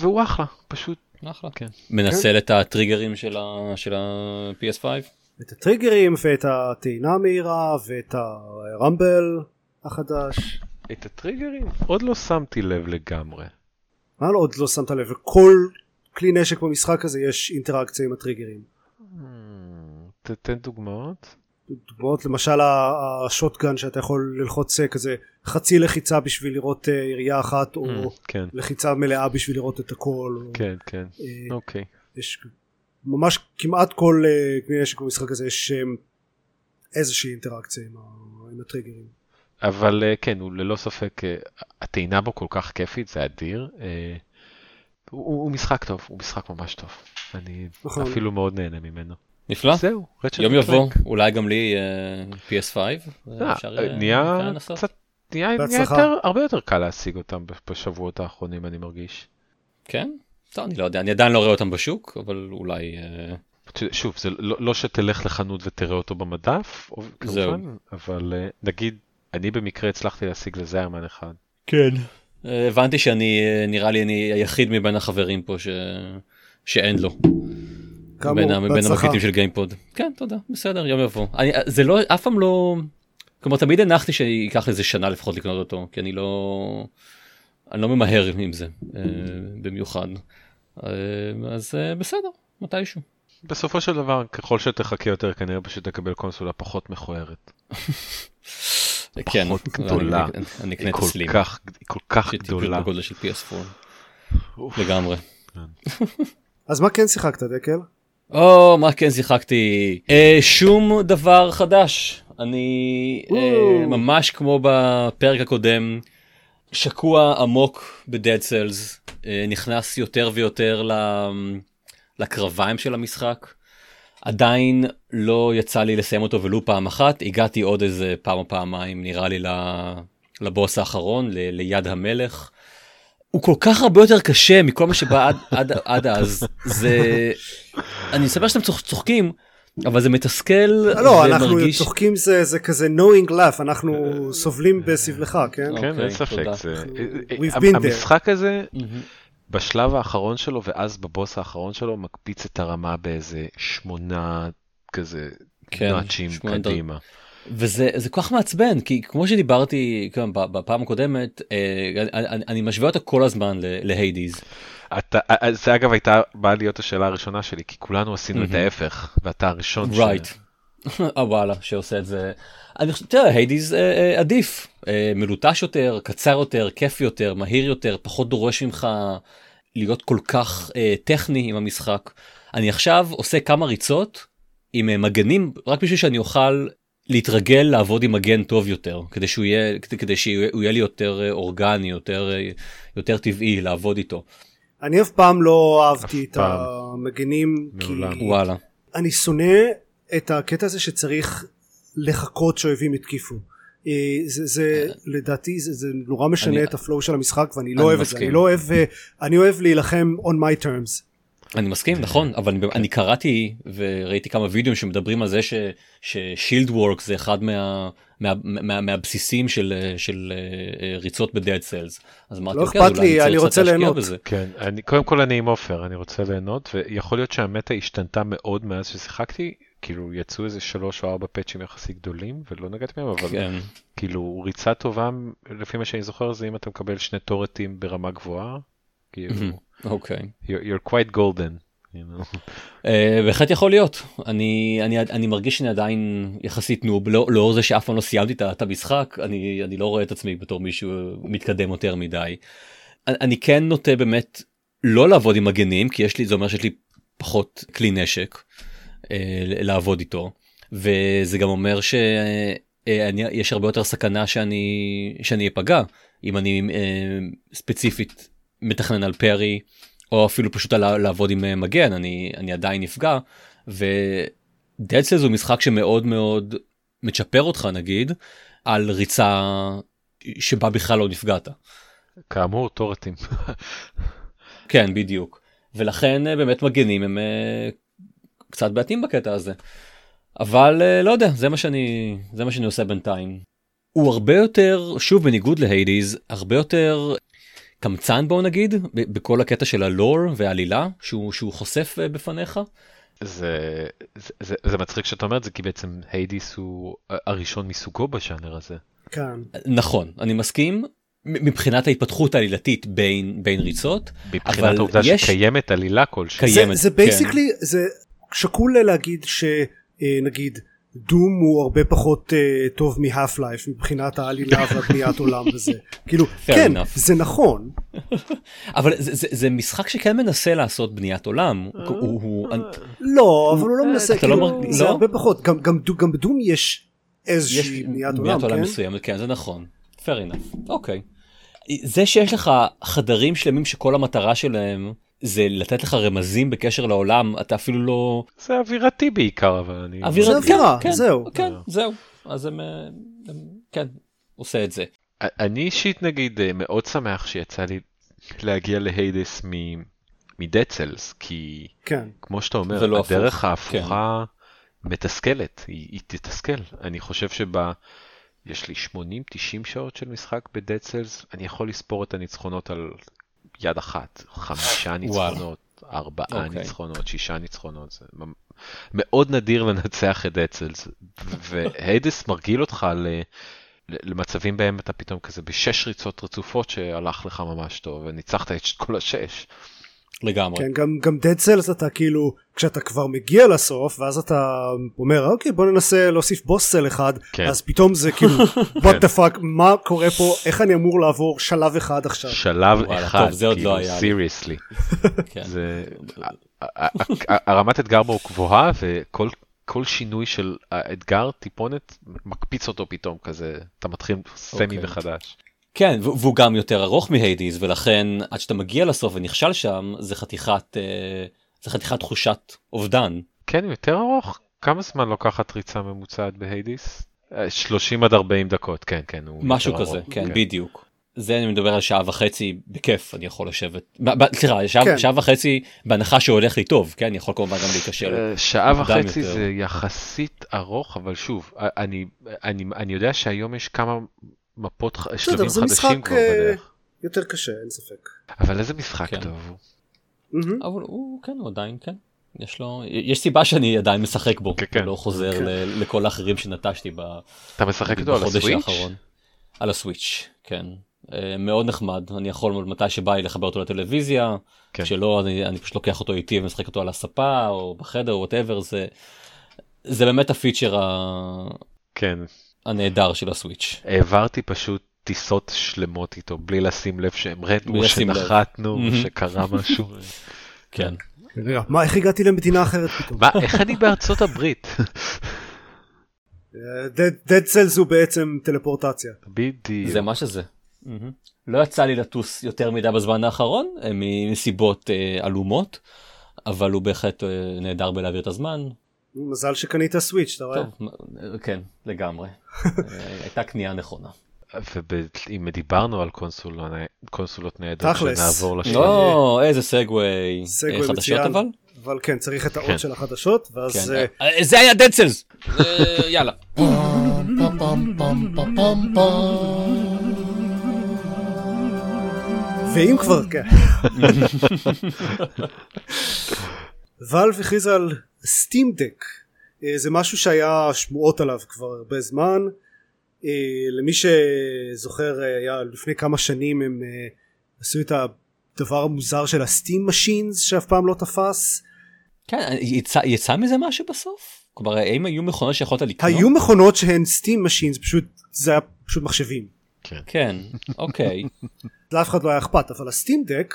והוא אחלה, פשוט, אחלה. כן. מנסה את הטריגרים של ה- של ה-PS5? את הטריגרים ואת הטעינה המהירה ואת ה rumble החדש. את הטריגרים עוד לא שמתי לב לגמרי. מה לא עוד לא שמת לב? לכל כלי נשק במשחק הזה יש אינטראקציה עם הטריגרים. Hmm, תתן דוגמאות. דוגמאות למשל השוטגן שאתה יכול ללחוץ אה, כזה חצי לחיצה בשביל לראות אה, ירייה אחת או Hmm, כן, לחיצה מלאה בשביל לראות את הכל. או, כן, כן, אה, אוקיי. יש ממש כמעט כל אה, כלי נשק במשחק הזה יש אה, איזושהי אינטראקציה עם, ה- עם הטריגרים. אבל אה, כן, הוא ללא ספק, אה, הטעינה בו כל כך כיפית, זה אדיר. אה, הוא, הוא משחק טוב, הוא משחק ממש טוב. אני נכון. אפילו מאוד נהנה ממנו. נפלא. זהו, רצ'ט יום. יבוא, אולי גם לי אה, PS5. אה, אה, נהיה. קצת, נהיה. יותר, הרבה יותר קל להשיג אותם בשבועות האחרונים, אני מרגיש. כן? טוב, אני לא יודע, אני עדיין לא רואה אותם בשוק, אבל אולי... שוב, זה לא, לא שתלך לחנות ותראה אותו במדף. כמובן, אבל נגיד, אני במקרה הצלחתי להשיג לזיירמן אחד. כן. הבנתי שאני, אה, נראה לי אני היחיד מבין החברים פה ש... שאין לו. כאמור, בין. המקליטים של גיימפוד. כן, תודה, בסדר, יום יבוא. אני, זה לא, אף פעם לא... כלומר, תמיד הנחתי שייקח איזה שנה לפחות לקנות אותו, כי אני לא... אני לא ממהר עם זה, אה, במיוחד. אה, אז אה, בסדר, מתישהו. בסופו של דבר, ככל שתחכה יותר, כנראה פשוט תקבל קונסולה פחות מכוערת. <laughs> כן, פחות גדולה. אני- אקנה את כל הסלים. כך, היא כל כך גדולה. בגודל של PS4. אוף. לגמרי. אז מה כן שיחקת דקל? או, מה כן שיחקתי? אה, שום דבר חדש. אני אה. ממש כמו בפרק הקודם, שקוע עמוק בדד סלס, אה, נכנס יותר ויותר ל- לקרביים של המשחק. עדיין לא יצא לי לסיים אותו ולו פעם אחת, הגעתי עוד איזה פעם או פעמיים נראה לי לבוס האחרון, ל- ליד המלך. הוא כל כך הרבה יותר קשה מכל מה שבא עד, עד, עד אז, זה... אני אספר שאתם צוח, צוחקים, אבל זה מתסכל לא, אנחנו ומרגיש... צוחקים זה זה כזה knowing laugh, אנחנו סובלים בסבלך, כן? אוקיי, כן, אין ספק. been there. המשחק הזה. בשלב האחרון שלו, ואז בבוס האחרון שלו, מקפיץ את הרמה באיזה שמונה כזה כן, נאצ'ים קדימה. וזה זה כל כך מעצבן כי כמו שדיברתי גם בפעם הקודמת אה, אני, אני משווה אותה כל הזמן להיידיז. אתה, זה אגב הייתה באה להיות השאלה הראשונה שלי כי כולנו עשינו mm-hmm. את ההפך ואתה הראשון right. ש... <laughs> אה וואלה שעושה את זה. אני חושב, תראה, היידיז אה, אה, עדיף, אה, מלוטש יותר, קצר יותר, כיף יותר, מהיר יותר, פחות דורש ממך להיות כל כך אה, טכני עם המשחק. אני עכשיו עושה כמה ריצות עם אה, מגנים רק בשביל שאני אוכל להתרגל לעבוד עם מגן טוב יותר כדי שהוא יהיה כדי שהוא יהיה לי יותר אה, אורגני יותר אה, יותר טבעי לעבוד איתו. אני אף פעם לא אהבתי את המגנים כי וואלה אני שונא את הקטע הזה שצריך לחכות שאויבים יתקיפו. זה, זה לדעתי זה, זה נורא משנה אני, את הפלואו של המשחק ואני לא אוהב את זה אני לא אוהב אני אוהב להילחם on my terms. אני מסכים נכון אבל אני, אני קראתי וראיתי כמה וידאוים שמדברים על זה ששילד וורק זה אחד מה, מה, מה, מהבסיסים של, של uh, ריצות בדד סיילס. אז אמרתי, לא אכפת לי אני רוצה ליהנות. כן, אני, קודם כל אני עם עופר אני רוצה ליהנות ויכול להיות שהמטה השתנתה מאוד מאז ששיחקתי כאילו יצאו איזה שלוש או ארבע פאצ'ים יחסית גדולים ולא נגעתי מהם אבל כן. כאילו ריצה טובה לפי מה שאני זוכר זה אם אתה מקבל שני טורטים ברמה גבוהה. כאילו. אוקיי. Okay. You're, you're quite golden. You know. uh, בהחלט יכול להיות אני אני אני מרגיש שאני עדיין יחסית נוב לא לאור זה שאף פעם לא סיימתי את המשחק אני אני לא רואה את עצמי בתור מישהו מתקדם יותר מדי. אני, אני כן נוטה באמת לא לעבוד עם מגנים כי יש לי זה אומר שיש לי פחות כלי נשק uh, לעבוד איתו וזה גם אומר שיש הרבה יותר סכנה שאני שאני אפגע אם אני ספציפית מתכנן על פרי או אפילו פשוט על לעבוד עם אה, מגן אני אני עדיין נפגע ודדסלס הוא משחק שמאוד מאוד מצ'פר אותך נגיד על ריצה שבה בכלל לא נפגעת. כאמור טורטים. כן בדיוק ולכן אה, באמת מגנים הם אה, קצת בעייתים בקטע הזה. אבל לא יודע זה מה שאני זה מה שאני עושה בינתיים. הוא הרבה יותר שוב בניגוד להיידיז הרבה יותר קמצן בוא נגיד בכל הקטע של הלור והעלילה שהוא שהוא חושף אה, בפניך. זה, זה, זה, זה מצחיק שאתה אומר את זה כי בעצם Hades הוא הראשון מסוגו בז'אנר הזה. כן. נכון אני מסכים מבחינת ההתפתחות העלילתית בין בין ריצות מבחינת העובדה יש... שקיימת עלילה כלשהי. קיימת, זה basically כן. זה שקול להגיד שנגיד. אה, Doom הוא הרבה פחות אה, טוב מ Half-Life מבחינת העלילה <laughs> והבניית עולם וזה. כאילו כן enough. זה נכון. <laughs> אבל זה, זה, זה משחק שכן מנסה לעשות בניית עולם. הוא, הוא, לא אבל הוא לא מנסה כאילו, לא מרג... זה לא? הרבה פחות. גם, גם, גם בדום יש איזושהי בניית עולם עולם כן? מסוימת כן זה נכון. Fair enough. אוקיי. זה שיש לך חדרים שלמים שכל המטרה שלהם זה לתת לך רמזים בקשר לעולם אתה אפילו לא זה אווירתי בעיקר אבל אני אווירתי, זה אווירה כן, זהו כן זהו אז הם, הם כן עושה את זה. אני אישית נגיד אה, מאוד שמח שיצא לי להגיע להיידס מדצלס כי כן. כמו שאתה אומר לא הדרך הפוך. ההפוכה כן. מתסכלת היא, היא תתסכל אני חושב שבה. יש לי 80-90 שעות של משחק בדצלס אני יכול לספור את הניצחונות על יד אחת, חמישה ניצחונות, ארבעה okay. אוקיי. ניצחונות, שישה ניצחונות, זה מאוד נדיר לנצח את אצלס, והיידס מרגיל אותך ל... למצבים בהם אתה פתאום כזה בשש ריצות רצופות שהלך לך ממש טוב וניצחת את כל השש. לגמרי. כן, גם, גם Dead Cells אתה כאילו, כשאתה כבר מגיע לסוף, ואז אתה אומר, אוקיי, בוא ננסה להוסיף בוס סל אחד, כן. אז פתאום זה כאילו, <laughs> what the fuck, מה קורה פה, איך אני אמור לעבור שלב אחד עכשיו? שלב וואלה, אחד, טוב, זה עוד לא היה. סיריוסלי. <laughs> כן. זה, הרמת אתגר בו גבוהה, וכל כל שינוי של האתגר טיפונת מקפיץ אותו פתאום כזה, אתה מתחיל סמי okay. מחדש. כן והוא גם יותר ארוך מהיידיז ולכן עד שאתה מגיע לסוף ונכשל שם זה חתיכת אה, זה חתיכת תחושת אובדן. כן יותר ארוך כמה זמן לוקחת ריצה ממוצעת בהיידיס? 30 אה, עד 40 דקות כן כן משהו כזה ארוך, כן, כן בדיוק. זה אני מדבר על שעה וחצי בכיף אני יכול לשבת סליחה שעה, כן. שעה וחצי בהנחה שהולך לי טוב כן אני יכול כמובן גם להיכשל. אה, שעה וחצי יותר. זה יחסית ארוך אבל שוב אני אני אני יודע שהיום יש כמה מפות שלבים חדשים כבר אה, בדרך. יותר קשה אין ספק. אבל איזה משחק כן. טוב הוא. אבל הוא כן הוא עדיין כן. יש לו, יש סיבה שאני עדיין משחק בו, כן, כן. לא חוזר כן. ל- לכל האחרים שנטשתי ב- אתה משחק איתו על ה Switch? האחרון. על ה Switch, כן. אה, מאוד נחמד, אני יכול מתי שבא לי לחבר אותו לטלוויזיה, כן. כשלא אני, אני פשוט לוקח אותו איתי ומשחק אותו על הספה או בחדר או whatever, זה, זה באמת הפיצ'ר ה- כן. הנהדר של ה Switch. העברתי פשוט טיסות שלמות איתו בלי לשים לב שהם לב. שנחתנו. שקרה <laughs> משהו. כן. מה איך הגעתי למדינה אחרת פתאום? מה, איך אני בארצות הברית? <laughs> Dead Cells הוא בעצם טלפורטציה. בדיוק. זה מה שזה. לא יצא לי לטוס יותר מדי בזמן האחרון אה, מסיבות אה, עלומות, אבל הוא בהחלט אה, נהדר בלהעביר את הזמן. מזל שקנית סוויץ' אתה רואה? טוב, אה, כן, לגמרי. <laughs> אה, הייתה קנייה נכונה. ואם דיברנו על קונסול- קונסולות נהדרות, תכלס. שנעבור לשני. לא, איזה סגווי. סגווי אה, חדשות מצוין. אבל? אבל כן צריך את כן. האות של החדשות ואז כן. זה היה. אה, יאללה. ואם כבר כן. <laughs> ואלב הכריזה על סטים דק זה משהו שהיה שמועות עליו כבר הרבה זמן אה, למי שזוכר אה, היה לפני כמה שנים הם אה, עשו את הדבר המוזר של הסטים משינס שאף פעם לא תפס כן, יצא- יצא מזה משהו בסוף? כלומר, האם היו מכונות שיכולת לקנות? היו מכונות שהן סטים משינס פשוט זה היה פשוט מחשבים כן, אוקיי. <laughs> לאף אחד לא היה אכפת אבל הסטים דק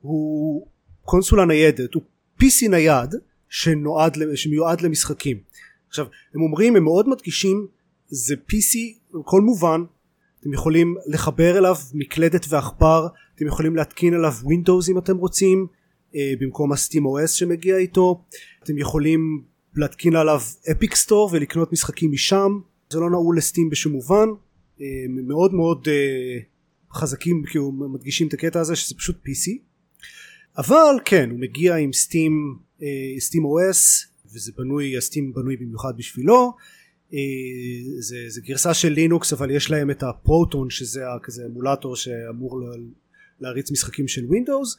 הוא קונסולה ניידת הוא PC נייד שנועד שמיועד למשחקים. עכשיו הם אומרים הם מאוד מדגישים זה PC בכל מובן. אתם יכולים לחבר אליו מקלדת ועכבר אתם יכולים להתקין עליו Windows אם אתם רוצים אה, במקום הסטים OS שמגיע איתו. אתם יכולים להתקין עליו אפיק סטור ולקנות משחקים משם. זה לא נעול לסטים בשום מובן. אה, מאוד מאוד אה, חזקים כאילו מדגישים את הקטע הזה שזה פשוט PC אבל כן הוא מגיע עם סטים סטים OS וזה בנוי הסטים בנוי במיוחד בשבילו אה, זה, זה גרסה של לינוקס אבל יש להם את הפרוטון שזה כזה אמולטור שאמור ל- להריץ משחקים של Windows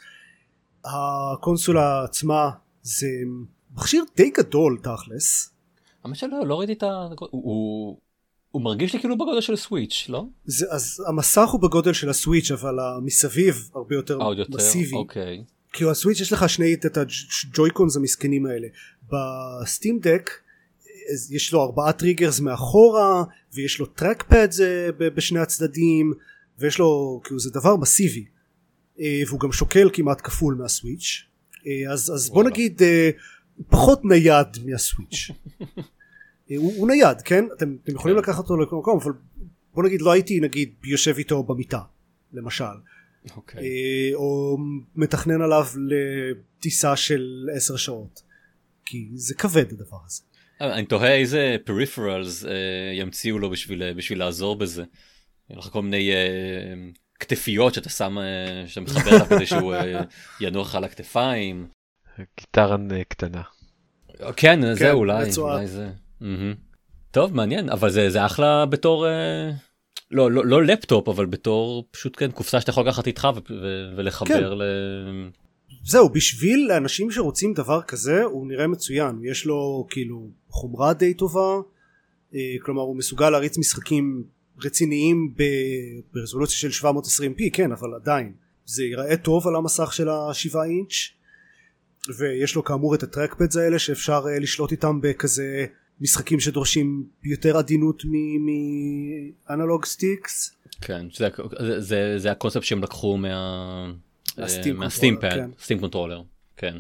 הקונסולה עצמה זה מכשיר די גדול תכלס האמת שלא, לא ראיתי את ה... הוא- הוא... מרגיש לי כאילו בגודל של Switch, לא? זה, אז המסך הוא בגודל של ה Switch אבל המסביב הרבה אה, יותר? מסיבי אוקיי. כאילו ה Switch יש לך שני את ה Joy-Cons המסכנים האלה. ב Steam Deck יש לו ארבעה triggers מאחורה ויש לו trackpad בשני הצדדים ויש לו כאילו זה דבר מסיבי. אה, והוא גם שוקל כמעט כפול מה Switch אה, אז, אז בוא. נגיד אה, פחות נייד מה Switch <laughs> אה, הוא, הוא נייד כן? אתם, אתם יכולים כן. לקחת אותו לכל מקום אבל בוא נגיד לא הייתי נגיד יושב איתו במיטה למשל אוקיי. אה, או מתכנן עליו לטיסה של עשר שעות כי זה כבד הדבר הזה אה, אני תוהה איזה פריפרלס ימציאו לו בשביל בשביל לעזור בזה. יהיו לך כל מיני אה, כתפיות שאתה שם, אה, שאתה מחבר אליו כדי שהוא אה, <laughs> ינוח לך על הכתפיים. גיטרה אה, קטנה. כן, זה אולי, רצועה. אולי זה. מהמם. טוב, מעניין, אבל זה זה אחלה בתור, אה, לא, לא, לא לפטופ, אבל בתור פשוט כן, קופסה שאתה יכול לקחת איתך ו- ו- ולחבר ל... זהו בשביל לאנשים שרוצים דבר כזה הוא נראה מצוין. יש לו כאילו חומרה די טובה. אה, כלומר הוא מסוגל להריץ משחקים רציניים ברזולוציה של 720p כן אבל עדיין. זה ייראה טוב על המסך של השבעה אינץ' ויש לו כאמור את ה trackpads האלה שאפשר אה, לשלוט איתם בכזה משחקים שדורשים יותר עדינות מ analog sticks כן, שזה, זה, זה, זה הקונספט שהם לקחו מה... מה Steam Controller, pad, כן. Steam Controller, כן.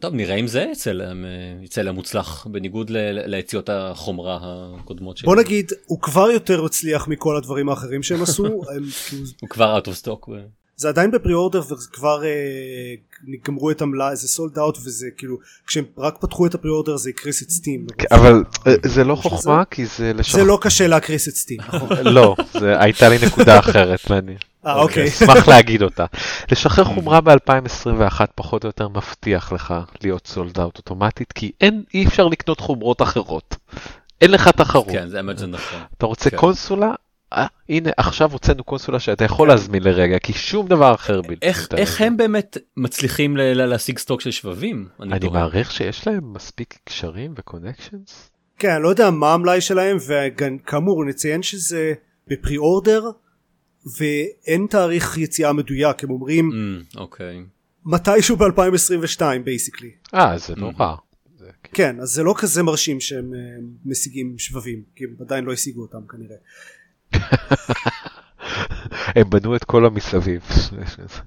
טוב, נראה אם זה יצא להם, אה, יצא להם מוצלח, בניגוד ל- ליציאות החומרה הקודמות שלהם. בוא נגיד הוא כבר יותר הצליח מכל הדברים האחרים שהם עשו <laughs> הם, כאילו, הוא כבר out of stock. זה עדיין ב pre-order וכבר אה, גמרו את המלאי זה sold out וזה כאילו כשהם רק פתחו את ה pre-order זה הקריס את Steam אבל אה, זה לא חוכמה כי זה לשחרר. זה לא קשה להקריס את Steam נכון לא, זה הייתה לי נקודה אחרת ואני אה אוקיי אשמח להגיד אותה. לשחרר <laughs> חומרה ב-2021 פחות או יותר מבטיח לך להיות סולד אאוט אוטומטית כי אין, אי אפשר לקנות חומרות אחרות. אין לך תחרות. כן, זה האמת זה נכון. אתה רוצה כן. קונסולה, אה, הנה עכשיו הוצאנו קונסולה שאתה יכול להזמין לרגע כי שום דבר אחר בלתי איך, איך. הם באמת מצליחים ל- ל- להשיג סטוק של שבבים? אני תוהה. מעריך שיש להם מספיק קשרים וקונקשנס. כן, אני לא יודע מה המלאי שלהם, וכאמור נציין שזה ב pre-order, ואין תאריך יציאה מדויק, הם אומרים ממ, אוקיי. מתישהו ב-2022 basically. אה זה לא. רע. זה כאילו- כן, אז זה לא כזה מרשים שהם אה, משיגים שבבים, כי הם עדיין לא השיגו אותם כנראה. <laughs> הם בנו את כל המסביב.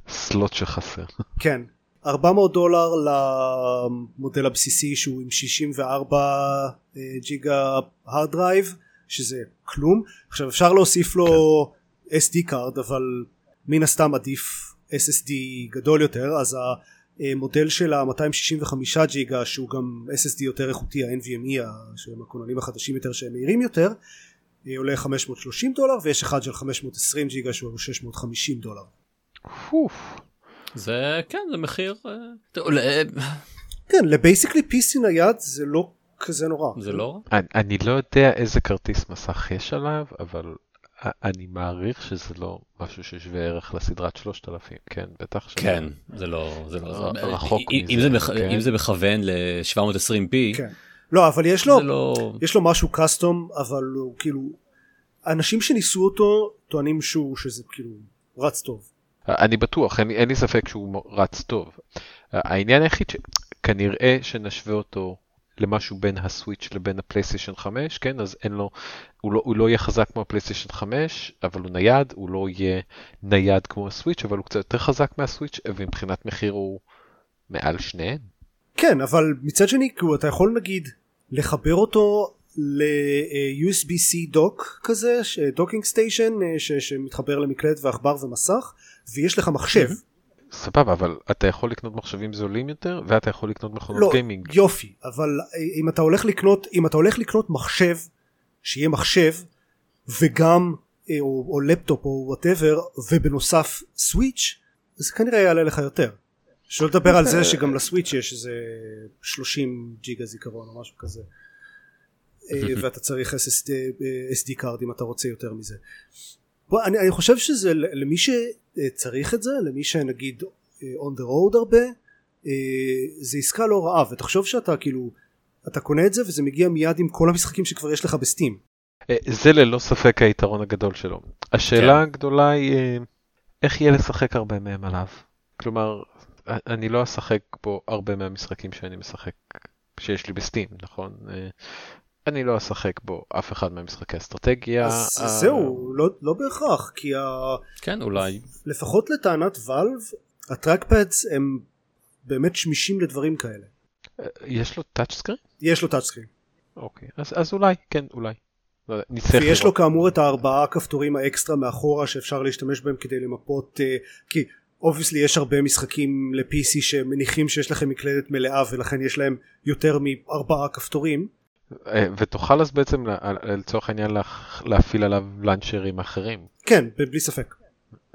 slot שחסר. כן, 400 דולר למודל הבסיסי שהוא עם 64 אה, ג'יגה hard drive שזה כלום עכשיו אפשר להוסיף לו SD card אבל מן הסתם עדיף SSD גדול יותר אז המודל של ה-265 ג'יגה שהוא גם SSD יותר איכותי ה-NVMe שהם הכוננים החדשים יותר שהם מהירים יותר עולה 530 דולר ויש אחד של 520 ג'יגה שהוא 650 דולר. זה כן זה מחיר אה, אה, כן לבייסיקלי PC נייד זה לא כזה נורא זה לא רע. אני, אני לא יודע איזה כרטיס מסך יש עליו, אבל אני מעריך שזה לא משהו ששווה ערך לסדרת 3000, כן, בטח ש... כן זה לא זה לא ר- זה- רחוק אם- מזה, אם זה מכ- כן. אם זה מכוון ל-720p כן. לא אבל יש לו לא יש לו משהו קאסטום אבל הוא כאילו אנשים שניסו אותו טוענים שהוא שזה כאילו רץ טוב אני בטוח, אין, אין לי ספק שהוא רץ טוב. העניין היחיד שכנראה שנשווה אותו למשהו בין הסוויץ' לבין הפלייסטיישן 5, כן, אז אין לו, הוא לא, הוא לא יהיה חזק כמו הפלייסטיישן 5, אבל הוא נייד, הוא לא יהיה נייד כמו הסוויץ', אבל הוא קצת יותר חזק מהסוויץ', ומבחינת מחיר הוא מעל שניהם. כן אבל מצד שני כאילו אתה יכול נגיד לחבר אותו ל-USB-C dock כזה docking station שמתחבר למקלדת ועכבר ומסך ויש לך מחשב. סבבה, אבל אתה יכול לקנות מחשבים זולים יותר, ואתה יכול לקנות מכונות לא gaming. יופי אבל אה, אם אתה הולך לקנות אם אתה הולך לקנות מחשב שיהיה מחשב וגם אה, או, או לפטופ או whatever ובנוסף סוויץ' זה כנראה יעלה לך יותר שלא לדבר על זה שגם לסוויץ' יש איזה 30 ג'יגה זיכרון או משהו כזה אה, <laughs> ואתה צריך SSD, אה, SD card אם אתה רוצה יותר מזה בוא, אני, אני חושב שזה למי שצריך את זה למי שנגיד אה, on the road הרבה אה, זה עסקה לא רעה ותחשוב שאתה כאילו אתה קונה את זה וזה מגיע מיד עם כל המשחקים שכבר יש לך בסטים אה, זה ללא ספק היתרון הגדול שלו. השאלה כן. הגדולה היא אה, איך יהיה לשחק הרבה מהם עליו. כלומר, אני לא אשחק בו הרבה מהמשחקים שאני משחק, שיש לי בסטים, נכון? אה, אני לא אשחק בו אף אחד מהמשחקי אסטרטגיה. אז אה, זהו לא, לא בהכרח כי ה... כן אולי לפחות לטענת ואלב ה trackpads הם באמת שמישים לדברים כאלה אה, יש לו touch screen? יש לו touch screen אוקיי, אז, אז אולי, כן, אולי. לא ויש לו. כאמור את הארבעה כפתורים האקסטרה מאחורה שאפשר להשתמש בהם כדי למפות כי obviously יש הרבה משחקים ל-PC שמניחים שיש לכם מקלדת מלאה ולכן יש להם יותר מארבעה כפתורים אה, ותוכל אז בעצם ל- לצורך העניין להפעיל עליו לאנצ'רים אחרים. כן בלי ספק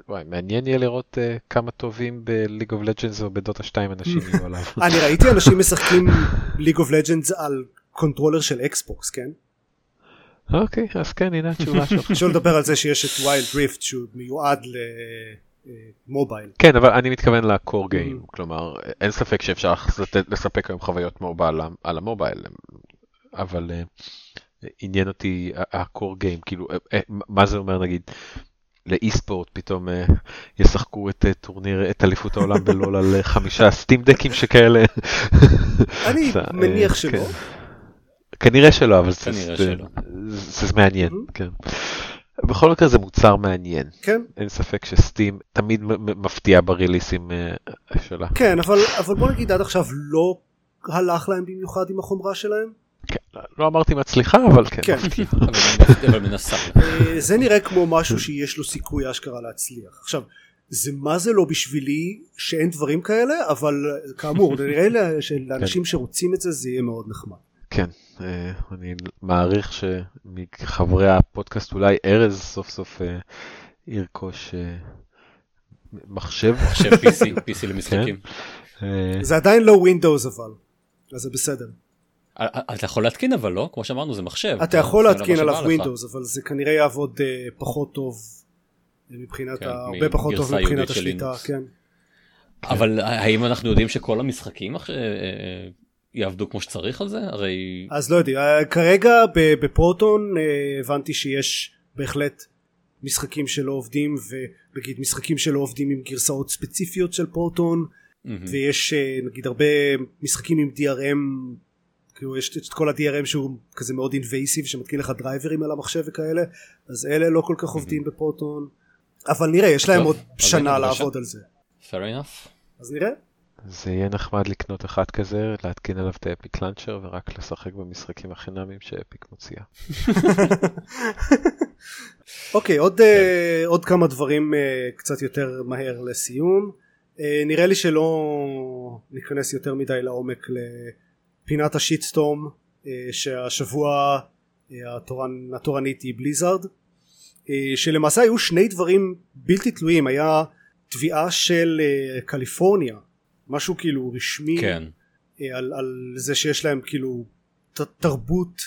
וואי, מעניין יהיה לראות uh, כמה טובים בליג אוף לג'נדס או בדוטה 2 אנשים יהיו עליו. <laughs> אני ראיתי אנשים משחקים ליג אוף לג'נדס על controller של אקסבוקס כן אוקיי, אז כן, הנה התשובה שלך. שלא לדבר על זה שיש את ויילד דריפט שהוא מיועד ל mobile כן, אבל אני מתכוון לקור גיים, Mm. כלומר, אין ספק שאפשר לספק היום חוויות מובייל על המובייל, אבל אה, עניין אותי הקור גיים, כאילו, אה, אה, מה זה אומר נגיד? לאי ספורט פתאום ישחקו את טורניר, את אליפות העולם <laughs> בלול על חמישה סטים דקים שכאלה. <laughs> אני <laughs> מניח שלא כן. כנראה שלא, אבל זה- מעניין, Mhm. כן. בכל מקרה זה מוצר מעניין. כן אין ספק שסטים תמיד מפתיע בריליסים אה, שלה. כן אבל אבל בוא נגיד עד עכשיו לא הלך להם במיוחד עם החומרה שלהם כן, לא אמרתי מצליחה, אבל כן. כן. אבל מנסה אה, זה נראה כמו משהו שיש לו סיכוי אשכרה להצליח עכשיו זה מה זה לא בשבילי שאין דברים כאלה אבל אה, כאמור נראה לי שלאנשים שרוצים את זה זה יהיה מאוד נחמד כן, אה, אני מעריך שמחברי הפודקאסט אולי ארז סוף סוף אה, ירכוש אה, מחשב. מחשב <laughs> PC PC למשחקים אה, זה עדיין לא ווינדוס אבל אז זה בסדר אתה יכול להתקין אבל לא? כמו שאמרנו זה מחשב. אתה יכול להתקין עליו ווינדוס אבל זה כנראה יעבוד פחות טוב מבחינת, כן, הרבה פחות טוב מבחינת השליטה, כן. אבל האם אנחנו יודעים שכל המשחקים יעבדו כמו שצריך על זה? הרי... אז לא יודעים, כרגע בפרוטון הבנתי שיש בהחלט משחקים שלא עובדים ונגיד משחקים שלא עובדים עם גרסאות ספציפיות של פרוטון mm-hmm. ויש נגיד הרבה משחקים עם DRM כאילו יש את כל ה-DRM שהוא כזה מאוד אינבייסיב שמתקין לך דרייברים על המחשב וכאלה אז אלה לא כל כך עובדים mm-hmm. בפרוטון אבל נראה יש להם עוד שנה לעבוד על זה. fair enough. אז נראה. זה יהיה נחמד לקנות אחד כזה, להתקין עליו את האפיק לאנצ'ר ורק לשחק במשחקים החינמים שאפיק מוציאה. <laughs> אוקיי, עוד, uh, עוד כמה דברים uh, קצת יותר מהר לסיום. Uh, נראה לי שלא ניכנס יותר מדי לעומק לפינת השיטסטורם uh, שהשבוע uh, התורן, התורנית היא בליזארד uh, שלמעשה היו שני דברים בלתי תלויים היה תביעה של uh, קליפורניה משהו כאילו רשמי כן. uh, על, על זה שיש להם כאילו ת, תרבות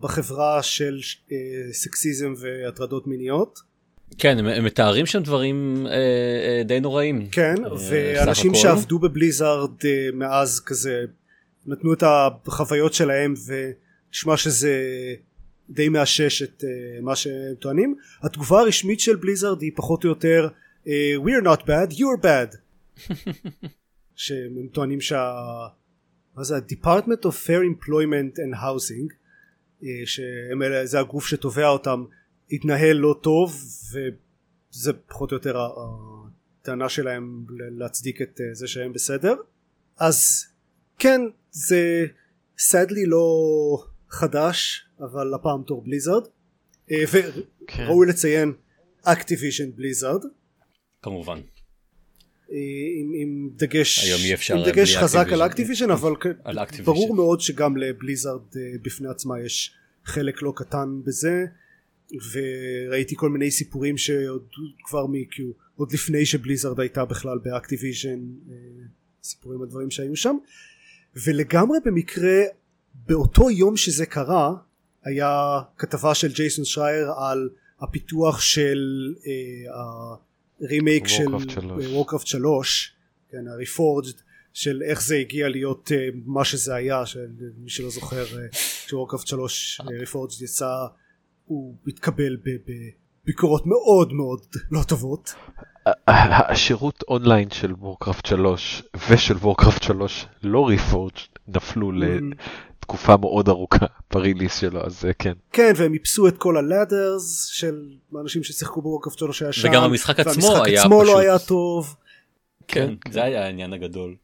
בחברה של uh, סקסיזם והטרדות מיניות כן הם, הם מתארים שם דברים uh, uh, די נוראים כן uh, ואנשים. שעבדו בבליזארד uh, מאז כזה נתנו את החוויות שלהם ונשמע שזה די מאשש את uh, מה שהם טוענים התגובה הרשמית של בליזארד היא פחות או יותר uh, we're not bad you're bad <laughs> שהם טוענים שה... מה זה? ה-Department of Fair Employment and Housing uh, שזה הגוף שתובע אותם. התנהל לא טוב וזה פחות או יותר הטענה שלהם להצדיק את uh, זה שהם בסדר. אז כן זה sadly לא חדש אבל הפעם תור בליזארד וראוי לציין אקטיביז'ן בליזארד כמובן. אה, עם, עם דגש, היום אי אפשר עם דגש חזק על אקטיביז'ן אבל על ברור מאוד שגם לבליזארד אה, בפני עצמה יש חלק לא קטן בזה וראיתי כל מיני סיפורים שעוד כבר מכאילו עוד לפני שבליזארד הייתה בכלל באקטיביז'ן אה, סיפורים על דברים שהיו שם. ולגמרי במקרה באותו יום שזה קרה היה כתבה של ג'ייסון שרייר על הפיתוח של אה, רימייק של וורקראפט 3 כן הריפורג'ד של איך זה הגיע להיות uh, מה שזה היה של מי שלא זוכר כשוורקראפט 3 ריפורג'ד יצא הוא התקבל בביקורות מאוד מאוד לא טובות. השירות אונליין של וורקראפט 3 ושל וורקראפט 3 לא ריפורג'ד נפלו mm-hmm. תקופה מאוד ארוכה <laughs> ב release שלו אז כן. כן והם איפסו את כל ה ladders של אנשים ששיחקו בוורקראפט שלו שהיה שם וגם המשחק עצמו היה עצמו לא פשוט. לא היה טוב. כן, כן. זה היה העניין הגדול.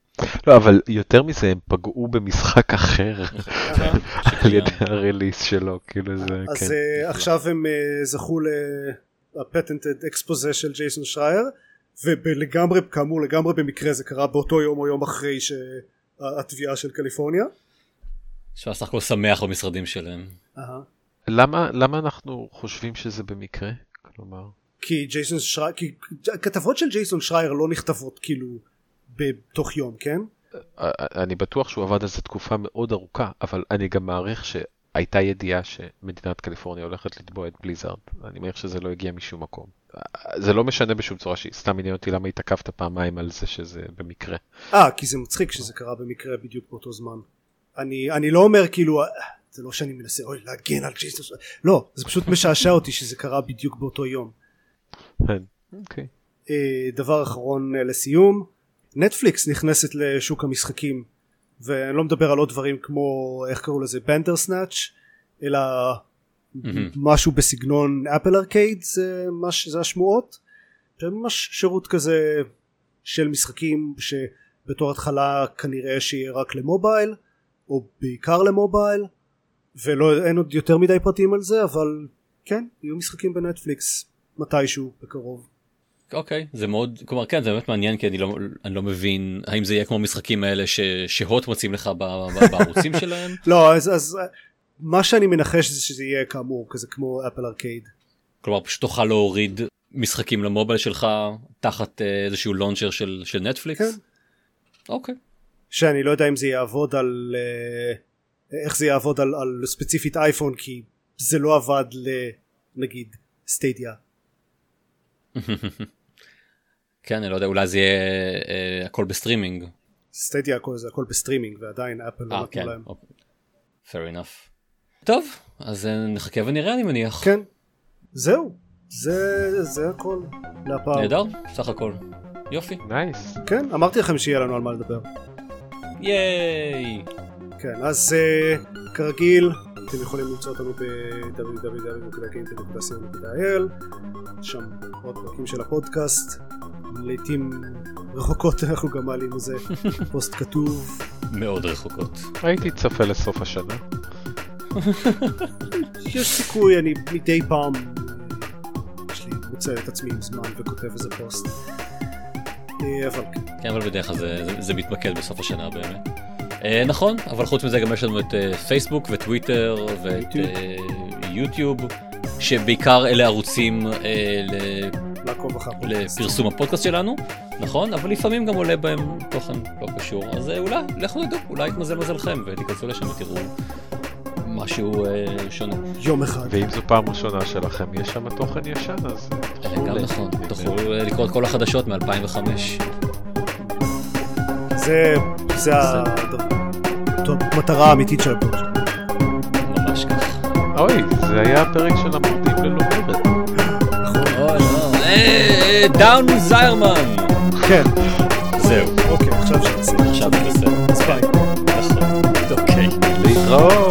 לא אבל יותר מזה הם פגעו במשחק אחר <laughs> <laughs> על ידי ה release שלו כאילו זה אז כן. אה, עכשיו הם אה, זכו לפטנטד אקספוזה של ג'ייסון שרייר ולגמרי כאמור לגמרי במקרה זה קרה באותו יום או יום אחרי שהתביעה של קליפורניה אפשר סך הכל שמח במשרדים שלהם. למה למה אנחנו חושבים שזה במקרה? כלומר. כי ג'ייסון שרייר, כי כתבות של ג'ייסון שרייר לא נכתבות כאילו בתוך יום, כן? אני בטוח שהוא עבד על זה תקופה מאוד ארוכה, אבל אני גם מעריך שהייתה ידיעה שמדינת קליפורניה הולכת לתבוע את בליזארד. אני מניח שזה לא הגיע משום מקום. זה לא משנה בשום צורה שהיא סתם עניין אותי למה התעכבת פעמיים על זה שזה במקרה. אה, כי זה מצחיק שזה קרה במקרה בדיוק באותו זמן. אני, אני לא אומר כאילו זה לא שאני מנסה אוי להגן על ג'ייסון לא זה פשוט משעשע אותי שזה קרה בדיוק באותו יום. כן, אוקיי. אה, דבר אחרון אה, לסיום נטפליקס נכנסת לשוק המשחקים ואני לא מדבר על עוד דברים כמו איך קראו לזה בנדר סנאץ' אלא mm-hmm. משהו בסגנון אפל ארקייד זה, מש, זה השמועות זה ממש שירות כזה של משחקים שבתור התחלה כנראה שיהיה רק למובייל או בעיקר למובייל ואין עוד יותר מדי פרטים על זה אבל כן יהיו משחקים בנטפליקס מתישהו בקרוב. אוקיי okay, זה מאוד כלומר כן זה באמת מעניין כי אני לא אני לא מבין האם זה יהיה כמו משחקים האלה ש, שהוט מוצאים לך בערוצים <laughs> שלהם לא אז, אז מה שאני מנחש זה שזה יהיה כאמור כזה כמו אפל ארקייד. כלומר פשוט תוכל להוריד משחקים למובייל שלך תחת אה, איזשהו לונצ'ר של, של נטפליקס. כן. אוקיי. שאני לא יודע אם זה יעבוד על uh, איך זה יעבוד על, על ספציפית אייפון כי זה לא עבד לנגיד סטדיה. <laughs> כן, אני לא יודע, אולי זה יהיה אה, הכל בסטרימינג. סטדיה הכל זה הכל בסטרימינג ועדיין אפל לא אה, נתנו כן, להם. אוקיי. fair enough. טוב, אז אה, נחכה ונראה אני מניח. כן, זהו, זה, זה הכל להפעם. נהדר, סך הכל. יופי. nice. כן, אמרתי לכם שיהיה לנו על מה לדבר. ייי. כן, אז uh, כרגיל, אתם יכולים למצוא אותנו ב-www.gameted.co.il שם עוד פרקים של הפודקאסט. לעיתים רחוקות <laughs> אנחנו גם מעלים איזה פוסט כתוב. מאוד רחוקות. הייתי צופה לסוף השנה. יש סיכוי, אני מדי פעם, יש לי מוצא את עצמי עם זמן וכותב איזה פוסט. אבל כן. כן, אבל בדרך כלל זה, זה, זה מתמקד בסוף השנה באמת. אה, נכון, אבל חוץ מזה גם יש לנו את אה, פייסבוק וטוויטר ואת יוטיוב. אה, יוטיוב, שבעיקר אלה ערוצים אה, ל- לעקוב אחר. לפרסום הפודקאסט שלנו, נכון? אבל לפעמים גם עולה בהם תוכן לא קשור, אז אה, אולי, לכו נדעו, אולי יתמזל מזלכם ותיכנסו לשם ותראו משהו אה, שונה. יום אחד. ואם זו פעם ראשונה שלכם, יש שם תוכן ישן, אז... אה, גם נכון, תוכלו אה, לקרוא את כל החדשות מ-2005. זה, זה ה- המטרה האמיתית של הפרק. ממש כך. אוי, זה היה הפרק של המורדים ללא מרד. אוי לא. דאון זיירמן! כן, זהו, אוקיי, עכשיו שנעשה. עכשיו בסדר. אז ביי. נכון. אוקיי. להתראות!